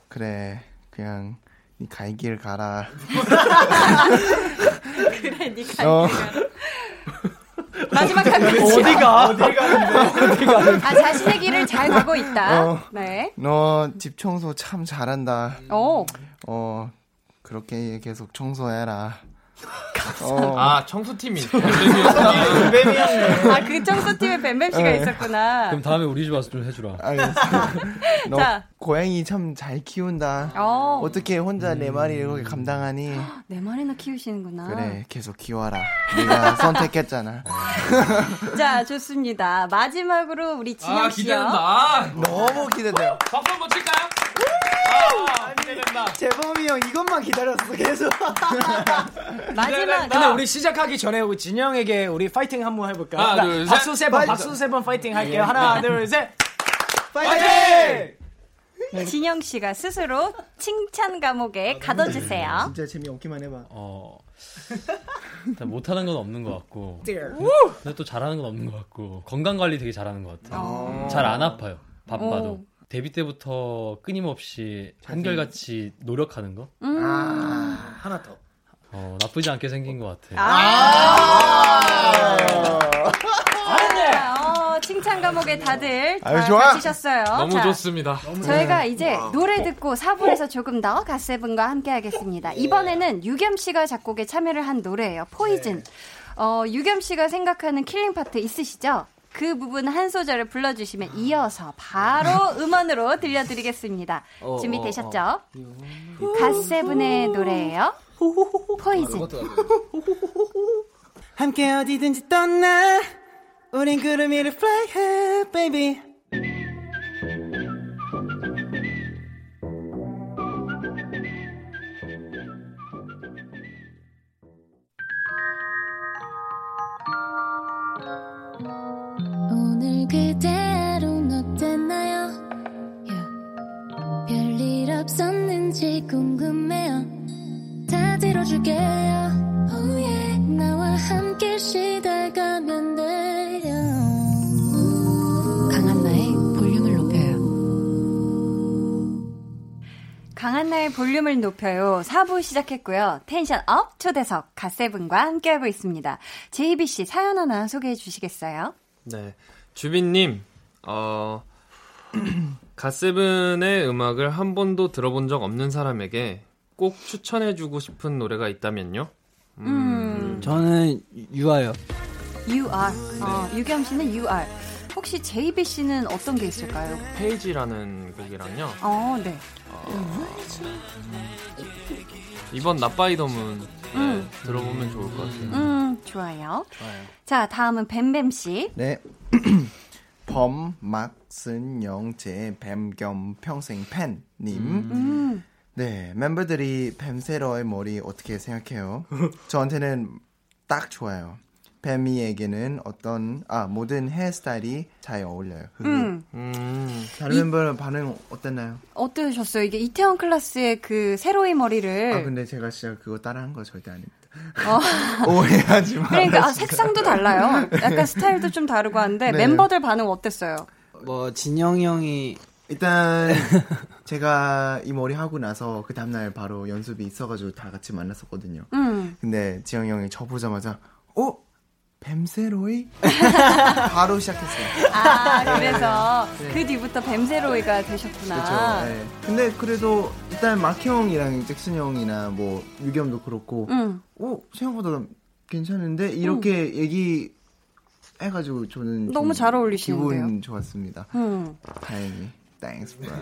Speaker 10: 그래 그냥 네 갈 길 가라. [LAUGHS]
Speaker 1: 그래, 니가.
Speaker 10: 어.
Speaker 1: 마지막 한 분.
Speaker 8: 어디가 어디가 [LAUGHS]
Speaker 1: 아, 자신의 길을 잘 가고 있다.
Speaker 10: 어.
Speaker 1: 네.
Speaker 10: 너 집 청소 참 잘한다.
Speaker 1: 오.
Speaker 10: 어 그렇게 계속 청소해라. 어,
Speaker 4: 아 청소팀이
Speaker 1: 아, 그 청소팀에 뱀뱀 씨가
Speaker 10: 네.
Speaker 1: 있었구나.
Speaker 6: 그럼 다음에 우리 집 와서 좀 해주라.
Speaker 10: 너
Speaker 1: 자.
Speaker 10: 고양이 참 잘 키운다.
Speaker 1: 어,
Speaker 10: 어떻게 혼자 네 마리 이렇게 감당하니? [GASPS]
Speaker 1: 내 말이나 키우시는구나.
Speaker 10: 그래 계속 키워라. 네가 [LAUGHS] 선택했잖아. [LAUGHS]
Speaker 1: 자, 좋습니다. 마지막으로 우리 진영
Speaker 4: 아
Speaker 1: 씨요.
Speaker 4: 기대된다.
Speaker 10: 너무 기대돼요.
Speaker 4: 박수 한번 칠까요? 아 기대된다.
Speaker 8: 재범이 형 이것만 기다렸어 계속 [LAUGHS]
Speaker 1: 마지막.
Speaker 7: 근데 우리 시작하기 전에 우리 진영에게 우리 파이팅 한번 해볼까요?
Speaker 4: 하나,
Speaker 7: 그러니까
Speaker 4: 둘,
Speaker 7: 박수
Speaker 4: 셋.
Speaker 7: 세 번, 박수 세 번 파이팅 할게요. 하나, 둘, 셋.
Speaker 8: 파이팅
Speaker 1: 진영 씨가 스스로 칭찬 감옥에 가둬주세요.
Speaker 10: 진짜 재미없기만 해봐.
Speaker 6: 어. 일단 못하는 건 없는 것 같고. 근데 또 잘하는 건 없는 것 같고. 건강 관리 되게 잘하는 것 같아요. 잘 안 아파요. 바빠도.
Speaker 1: 오.
Speaker 6: 데뷔 때부터 끊임없이 한결같이 노력하는 거?
Speaker 1: 음.
Speaker 7: 하나 더.
Speaker 6: 어, 나쁘지 않게 생긴 것 같아요.
Speaker 1: 어, 칭찬 감옥에 다들
Speaker 10: 아유,
Speaker 1: 다
Speaker 10: 좋아.
Speaker 1: 갇히셨어요.
Speaker 4: 너무
Speaker 1: 자,
Speaker 4: 좋습니다.
Speaker 1: 저희가 이제 노래 듣고 4부에서 조금 더 갓세븐과 함께 하겠습니다. 이번에는 유겸 씨가 작곡에 참여를 한 노래예요. Poison. 어, 유겸 씨가 생각하는 killing part 있으시죠? 그 부분 한 소절을 불러주시면 이어서 바로 [LAUGHS] 음원으로 들려드리겠습니다.
Speaker 7: 어,
Speaker 1: 준비되셨죠? 갓세븐의 노래예요. Poison.
Speaker 8: 함께 어디든지 떠나 우린 구름 위를 fly high baby
Speaker 2: 다 들어줄게요. Oh yeah. 나와 함께 쉬다 가면 돼요.
Speaker 1: 강한나의 볼륨을 높여요. 강한나의 볼륨을 높여요. 4부 시작했고요. tension up 초대석 갓세븐과 함께하고 있습니다. JBC 사연 하나 소개해 주시겠어요?
Speaker 4: 네. 주빈님, 어, [CLEARS THROAT] 갓세븐의 음악을 한 번도 들어본 적 없는 사람에게 꼭 추천해주고 싶은 노래가 있다면요?
Speaker 1: 음,
Speaker 8: 저는 유아요
Speaker 1: You are. 어, 유겸 씨는 You are. 혹시 JBC는 어떤 게 있을까요?
Speaker 4: 페이지라는 곡이랑요.
Speaker 1: 어, 네.
Speaker 4: 이번 나빠이더문 네,
Speaker 1: 음.
Speaker 4: 들어보면 좋을 것 같아요.
Speaker 1: 음, 좋아요. 자, 다음은 뱀뱀 씨.
Speaker 10: 네. 범, 막, 쓴, 영재, 뱀겸 평생 팬님.
Speaker 1: 음,
Speaker 10: 네, 멤버들이 뱀세러의 머리 어떻게 생각해요? [LAUGHS] 저한테는 딱 좋아요. 뱀이에게는 어떤, 아, 모든 헤어스타일이 잘 어울려요.
Speaker 1: 음.
Speaker 4: 음,
Speaker 10: 다른 멤버는 반응 어땠나요?
Speaker 1: 어떠셨어요? 이게 이태원 클라스의 그 세로이 머리를.
Speaker 10: 아, 근데 제가 진짜 그거 따라한 거 절대 아닙니다.
Speaker 1: 어. [LAUGHS]
Speaker 10: 오해하지 마. [LAUGHS]
Speaker 1: 그러니까 아, 색상도 달라요. 약간 스타일도 좀 다르고 한데
Speaker 10: 네.
Speaker 1: 멤버들 반응 어땠어요?
Speaker 8: 뭐 진영이 형이
Speaker 10: 일단 [LAUGHS] 제가 이 머리 하고 나서 그 다음날 바로 연습이 있어가지고 다 같이 만났었거든요.
Speaker 1: 음.
Speaker 10: 근데 지영이 형이 저 보자마자 어? 뱀세로이? [LAUGHS] 바로 시작했어요.
Speaker 1: 아 그래서
Speaker 10: 네.
Speaker 1: 그 뒤부터 뱀세로이가 되셨구나.
Speaker 10: 그렇죠. 네. 근데 그래도 일단 마키 형이랑 잭슨 형이나 뭐 유겸도 그렇고
Speaker 1: 음.
Speaker 10: 어 생각보다 괜찮은데 이렇게 얘기 해가지고 저는
Speaker 1: 너무 좀잘 어울리시는데요.
Speaker 10: 기분 좋았습니다.
Speaker 1: 음.
Speaker 10: 다행히. Thanks, bro.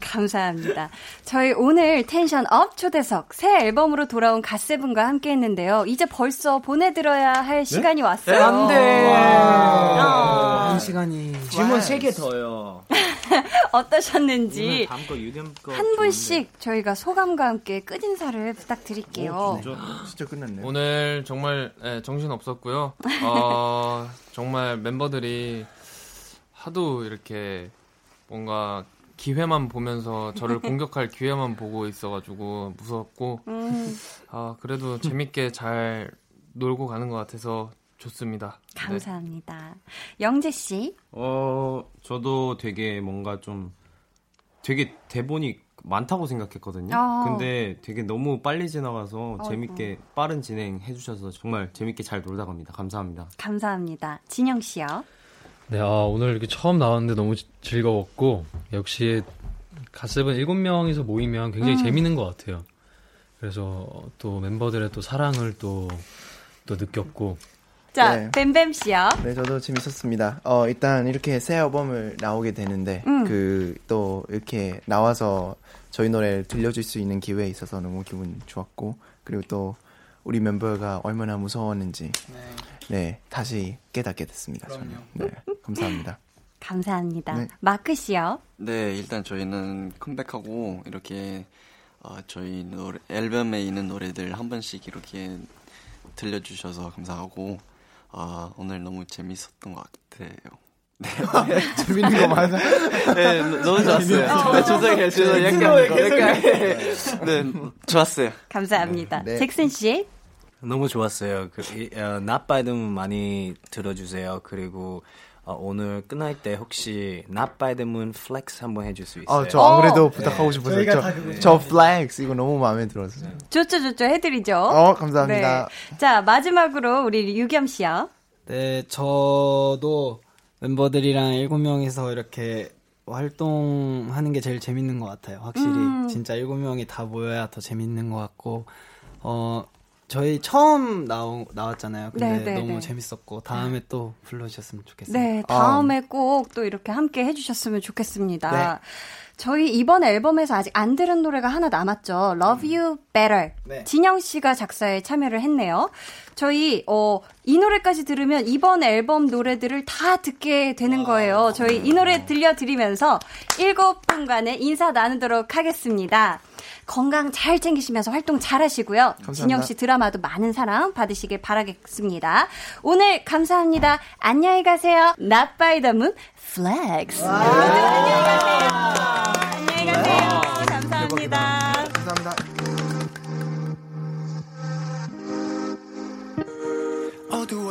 Speaker 1: 감사합니다. 저희 오늘 tension up 초대석 새 앨범으로 돌아온 갓세븐과 함께 했는데요. 이제 벌써 보내드려야 할 시간이 왔어요.
Speaker 8: 안 돼.
Speaker 1: 어.
Speaker 8: 한 시간이
Speaker 7: 질문 3개 더요. [LAUGHS]
Speaker 1: 어떠셨는지
Speaker 7: 다음 거 유겸 거.
Speaker 1: 한 분씩 저희가 소감과 함께 끝인사를 부탁드릴게요.
Speaker 10: 진짜 끝났네.
Speaker 4: 오늘 정말 예, 정신 없었고요. [LAUGHS] 어, 정말 멤버들이 하도 이렇게 뭔가 기회만 보면서 저를 [LAUGHS] 공격할 기회만 보고 있어가지고 무섭고
Speaker 1: 음,
Speaker 4: 아 그래도 재밌게 잘 놀고 가는 것 같아서 좋습니다. 네.
Speaker 1: 감사합니다. 영재 씨.
Speaker 9: 어, 저도 되게 뭔가 좀 되게 대본이 많다고 생각했거든요.
Speaker 1: 어.
Speaker 9: 근데 되게 너무 빨리 지나가서
Speaker 1: 어이구.
Speaker 9: 재밌게 빠른 진행 해주셔서 정말 재밌게 잘 놀다 갑니다. 감사합니다.
Speaker 1: 감사합니다. 진영 씨요.
Speaker 6: 네, 아, 오늘 이렇게 처음 나왔는데 너무 지- 즐거웠고, 역시 갓세븐 7명이서 모이면 굉장히
Speaker 1: 음.
Speaker 6: 재밌는 것 같아요. 그래서 또 멤버들의 또 사랑을 또, 또 느꼈고,
Speaker 1: 자,
Speaker 10: 네.
Speaker 1: 뱀뱀 씨요.
Speaker 10: 네, 저도 재밌었습니다. 어, 일단 이렇게 새 앨범을 나오게 되는데,
Speaker 1: 음.
Speaker 10: 그, 또 이렇게 나와서 저희 노래를 들려줄 수 있는 기회에 있어서 너무 기분 좋았고, 그리고 또 우리 멤버가 얼마나 무서웠는지, 네, 다시 깨닫게 됐습니다. 저는. 네, 감사합니다. [LAUGHS]
Speaker 1: 감사합니다.
Speaker 10: 네.
Speaker 1: 마크 씨요.
Speaker 5: 네, 일단 저희는 컴백하고 이렇게 어, 저희 노래, 앨범에 있는 노래들 한 번씩 이렇게 들려주셔서 감사하고 어, 오늘 너무 재밌었던 것 같아요.
Speaker 10: 재밌는 거 맞아.
Speaker 5: 네, 너무 좋았어요. 네, 죄송해요, 죄송해요. 약간, 약간, 네, 좋았어요.
Speaker 1: 감사합니다.
Speaker 10: 네.
Speaker 1: 잭슨 씨.
Speaker 7: 너무 좋았어요. 그, 이, 어, Not by the Moon 많이 들어주세요. 그리고, 어, 오늘 끝날 때 혹시 Not by the Moon flex 한번 해줄 수 있어요?
Speaker 10: 아, 저안 그래도
Speaker 1: 어.
Speaker 10: 부탁하고 싶어서
Speaker 8: 저희가
Speaker 10: 저, 저 flex 이거 너무 마음에 들었어요.
Speaker 1: 좋죠, 좋죠. 해드리죠.
Speaker 10: 어, 감사합니다.
Speaker 1: 네. 자, 마지막으로 우리 유겸 씨요.
Speaker 8: 네, 저도 멤버들이랑 일곱 명이서 이렇게 활동하는 게 제일 재밌는 것 같아요. 확실히
Speaker 1: 음.
Speaker 8: 진짜 일곱 명이 다 모여야 더 재밌는 것 같고, 어 저희 처음 나오, 나왔잖아요. 근데
Speaker 1: 네, 네,
Speaker 8: 너무
Speaker 1: 네.
Speaker 8: 재밌었고 다음에 또 불러주셨으면 좋겠어요.
Speaker 1: 네,
Speaker 10: 아.
Speaker 1: 다음에 꼭또 이렇게 함께 해주셨으면 좋겠습니다.
Speaker 8: 네.
Speaker 1: 저희 이번 앨범에서 아직 안 들은 노래가 하나 남았죠. Love You Better.
Speaker 8: 네.
Speaker 1: 진영 씨가 작사에 참여를 했네요. 저희 어, 이 노래까지 들으면 이번 앨범 노래들을 다 듣게 되는 거예요. 저희 이 노래 들려드리면서 일곱 분간의 인사 나누도록 하겠습니다. 건강 잘 챙기시면서 활동 잘 하시고요. 진영 씨 드라마도 많은 사랑 받으시길 바라겠습니다. 오늘 감사합니다. 안녕히 가세요. Not by the moon, flex. 모두 안녕히 가세요. 안녕히 가세요. 감사합니다.
Speaker 10: 감사합니다.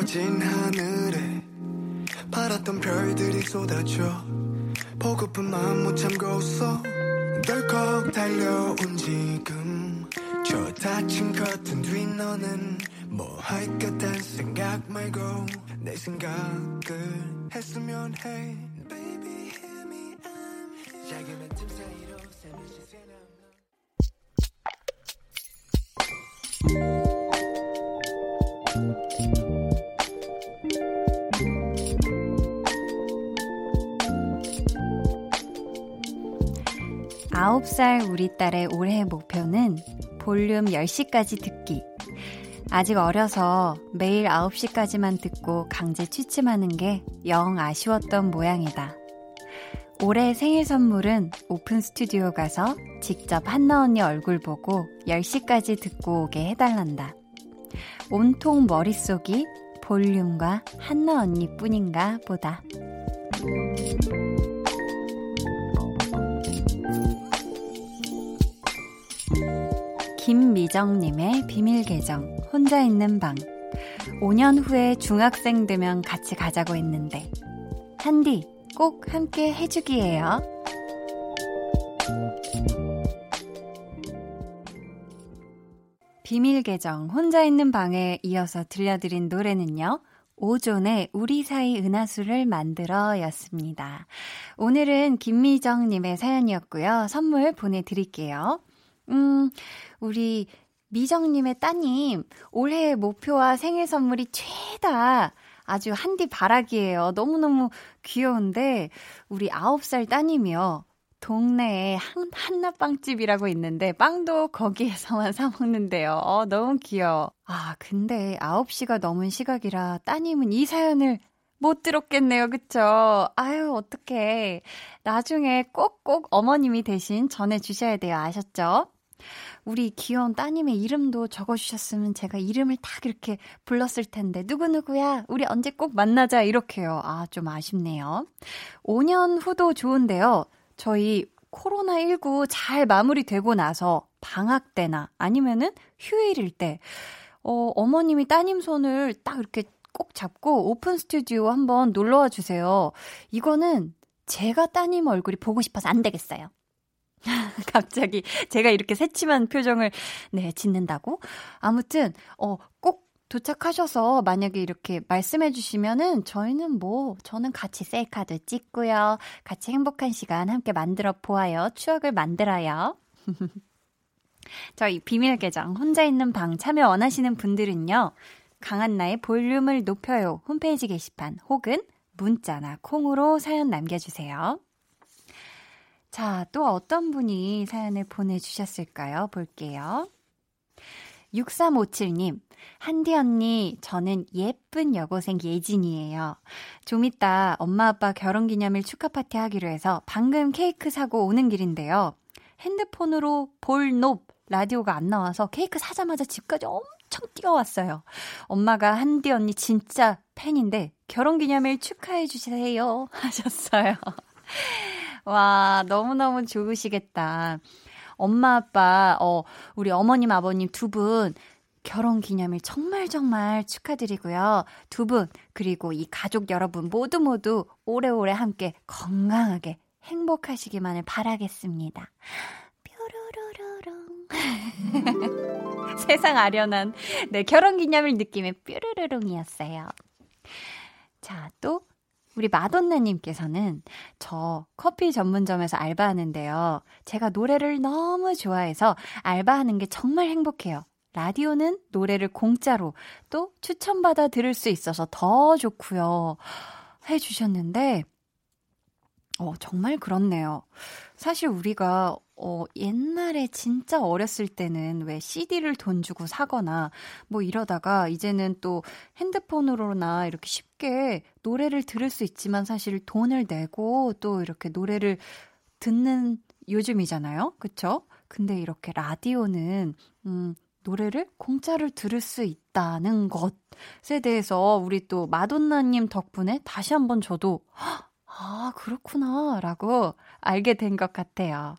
Speaker 11: 텅빈 하늘에 바랐던 별들이 쏟아져. 보고픈 마음 못 참고 있어 덜컥 달려온 지금. 저 닫힌 커튼 뒤 너는 뭐 할까 딴 생각 말고 내 생각을 했으면 해. Baby hear me I'm here. 작은 사이로 샘을
Speaker 1: 씻어 9살 우리 딸의 올해 목표는 볼륨 10시까지 듣기. 아직 어려서 매일 9시까지만 듣고 강제 취침하는 게 영 아쉬웠던 모양이다. 올해 생일 선물은 오픈 스튜디오 가서 직접 한나 언니 얼굴 보고 10시까지 듣고 오게 해달란다. 온통 머릿속이 볼륨과 한나 언니 뿐인가 보다. 김미정님의 비밀 계정, 혼자 있는 방. 5년 후에 중학생 되면 같이 가자고 했는데. 한디, 꼭 함께 해주기예요. 비밀 계정, 혼자 있는 방에 이어서 들려드린 노래는요. 오존의 우리 사이 은하수를 만들어 였습니다. 오늘은 김미정님의 사연이었고요. 선물 보내드릴게요. 음, 우리 미정님의 따님, 올해의 목표와 생일 선물이 최다. 아주 한디 바라기예요. 너무너무 귀여운데, 우리 9살 따님이요. 동네에 한, 한나빵집이라고 있는데, 빵도 거기에서만 [LAUGHS] 사먹는데요. 어, 너무 귀여워. 아, 근데 9시가 넘은 시각이라 따님은 이 사연을 못 들었겠네요. 그쵸? 아유, 어떡해. 나중에 꼭꼭 어머님이 대신 전해주셔야 돼요. 아셨죠? 우리 귀여운 따님의 이름도 적어주셨으면 제가 이름을 딱 이렇게 불렀을 텐데, 누구누구야? 우리 언제 꼭 만나자? 이렇게요. 아, 좀 아쉽네요. 5년 후도 좋은데요. 저희 코로나19 잘 마무리되고 나서 방학 때나 아니면은 휴일일 때, 어, 어머님이 따님 손을 딱 이렇게 꼭 잡고 오픈 스튜디오 한번 놀러 와 주세요. 이거는 제가 따님 얼굴이 보고 싶어서 안 되겠어요. [LAUGHS] 갑자기 제가 이렇게 새침한 표정을 네 짓는다고? 아무튼 어 꼭 도착하셔서 만약에 이렇게 말씀해 주시면은 저희는 뭐 저는 같이 셀카도 찍고요. 같이 행복한 시간 함께 만들어 보아요. 추억을 만들어요. [LAUGHS] 저희 비밀 계정 혼자 있는 방 참여 원하시는 분들은요 강한나의 볼륨을 높여요. 홈페이지 게시판 혹은 문자나 콩으로 사연 남겨주세요. 자, 또 어떤 분이 사연을 보내주셨을까요? 볼게요. 6357님, 한디 언니, 저는 예쁜 여고생 예진이에요. 좀 이따 엄마 아빠 결혼 기념일 축하 파티 하기로 해서 방금 케이크 사고 오는 길인데요. 핸드폰으로 볼롭 라디오가 안 나와서 케이크 사자마자 집까지 엄청 뛰어왔어요. 엄마가 한디 언니 진짜 팬인데 결혼 기념일 축하해 주세요 [LAUGHS] 하셨어요. 와, 너무너무 좋으시겠다. 엄마, 아빠, 어, 우리 어머님, 아버님 두 분 결혼 기념일 정말 정말 축하드리고요. 두 분, 그리고 이 가족 여러분 모두 모두 오래오래 함께 건강하게 행복하시기만을 바라겠습니다. 뾰로로로롱. [LAUGHS] 세상 아련한 네, 결혼 기념일 느낌의 뾰로로롱이었어요. 자, 또 우리 마돈나님께서는 저 커피 전문점에서 알바하는데요. 제가 노래를 너무 좋아해서 알바하는 게 정말 행복해요. 라디오는 노래를 공짜로 또 추천받아 들을 수 있어서 더 좋고요. 해주셨는데, 어, 정말 그렇네요. 사실 우리가, 어, 옛날에 진짜 어렸을 때는 왜 CD를 돈 주고 사거나 뭐 이러다가 이제는 또 핸드폰으로나 이렇게 쉽게 노래를 들을 수 있지만 사실 돈을 내고 또 이렇게 노래를 듣는 요즘이잖아요. 그쵸? 근데 이렇게 라디오는, 음, 노래를 공짜로 들을 수 있다는 것에 대해서 우리 또 마돈나님 덕분에 다시 한번 저도, 아, 그렇구나, 라고 알게 된 것 같아요.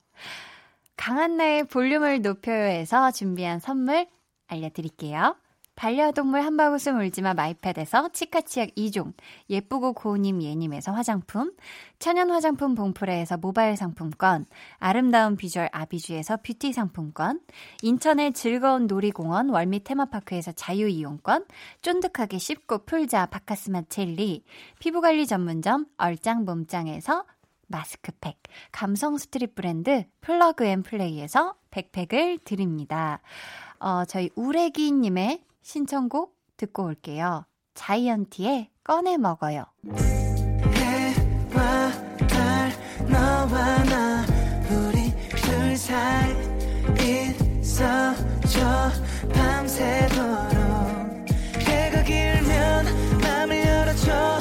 Speaker 1: 강한나의 볼륨을 높여요에서 준비한 선물 알려드릴게요. 반려동물 한바구스 물지마 마이패드에서 치카치약 2종, 예쁘고 고운님 예님에서 화장품, 천연 화장품 봉프레에서 모바일 상품권, 아름다운 비주얼 아비주에서 뷰티 상품권, 인천의 즐거운 놀이공원 월미 테마파크에서 자유이용권, 쫀득하게 씹고 풀자 박카스맛 젤리, 피부관리 전문점 얼짱 몸짱에서 마스크팩, 감성 street 브랜드 Plug and Play에서 백팩을 드립니다. 어, 저희 우레기님의 신청곡 듣고 올게요. 자이언티의 꺼내 먹어요.
Speaker 11: 해와 달 너와 나 우리 둘 사이 있어줘 밤새도록 해가 길면 맘을 열어줘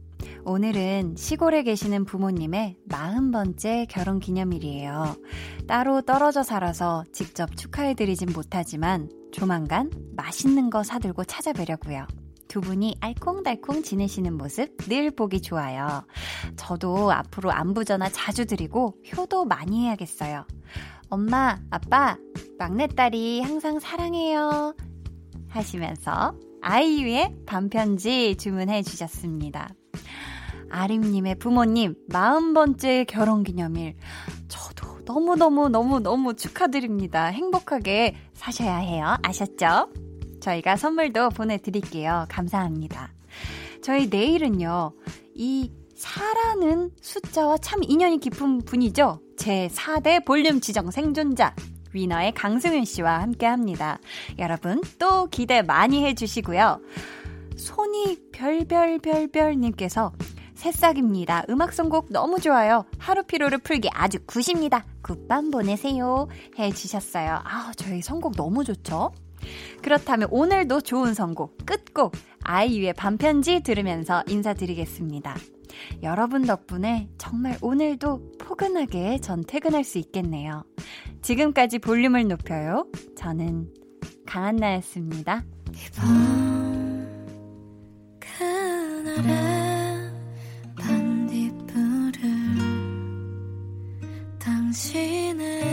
Speaker 1: 오늘은 시골에 계시는 부모님의 40번째 결혼 기념일이에요. 따로 떨어져 살아서 직접 축하해드리진 못하지만 조만간 맛있는 거 사들고 찾아뵈려고요. 두 분이 알콩달콩 지내시는 모습 늘 보기 좋아요. 저도 앞으로 안부 전화 자주 드리고 효도 많이 해야겠어요. 엄마, 아빠, 막내딸이 항상 사랑해요. 하시면서 아이유의 반편지 주문해 주셨습니다. 아림님의 부모님 40번째 결혼 기념일. 저도 너무너무너무너무 축하드립니다. 행복하게 사셔야 해요. 아셨죠? 저희가 선물도 보내드릴게요. 감사합니다. 저희 내일은요, 이 4라는 숫자와 참 인연이 깊은 분이죠. 제 4대 볼륨 지정 생존자. 위너의 강승윤 씨와 함께 합니다. 여러분, 또 기대 많이 해주시고요. 손이 별별별별님께서 새싹입니다. 음악 선곡 너무 좋아요. 하루 피로를 풀기 아주 굿입니다. 굿밤 보내세요. 해주셨어요. 아, 저희 선곡 너무 좋죠? 그렇다면 오늘도 좋은 선곡, 끝곡, 아이유의 반편지 들으면서 인사드리겠습니다. 여러분 덕분에 정말 오늘도 포근하게 전 퇴근할 수 있겠네요. 지금까지 볼륨을 높여요. 저는 강한나였습니다.
Speaker 2: 그날의 당신의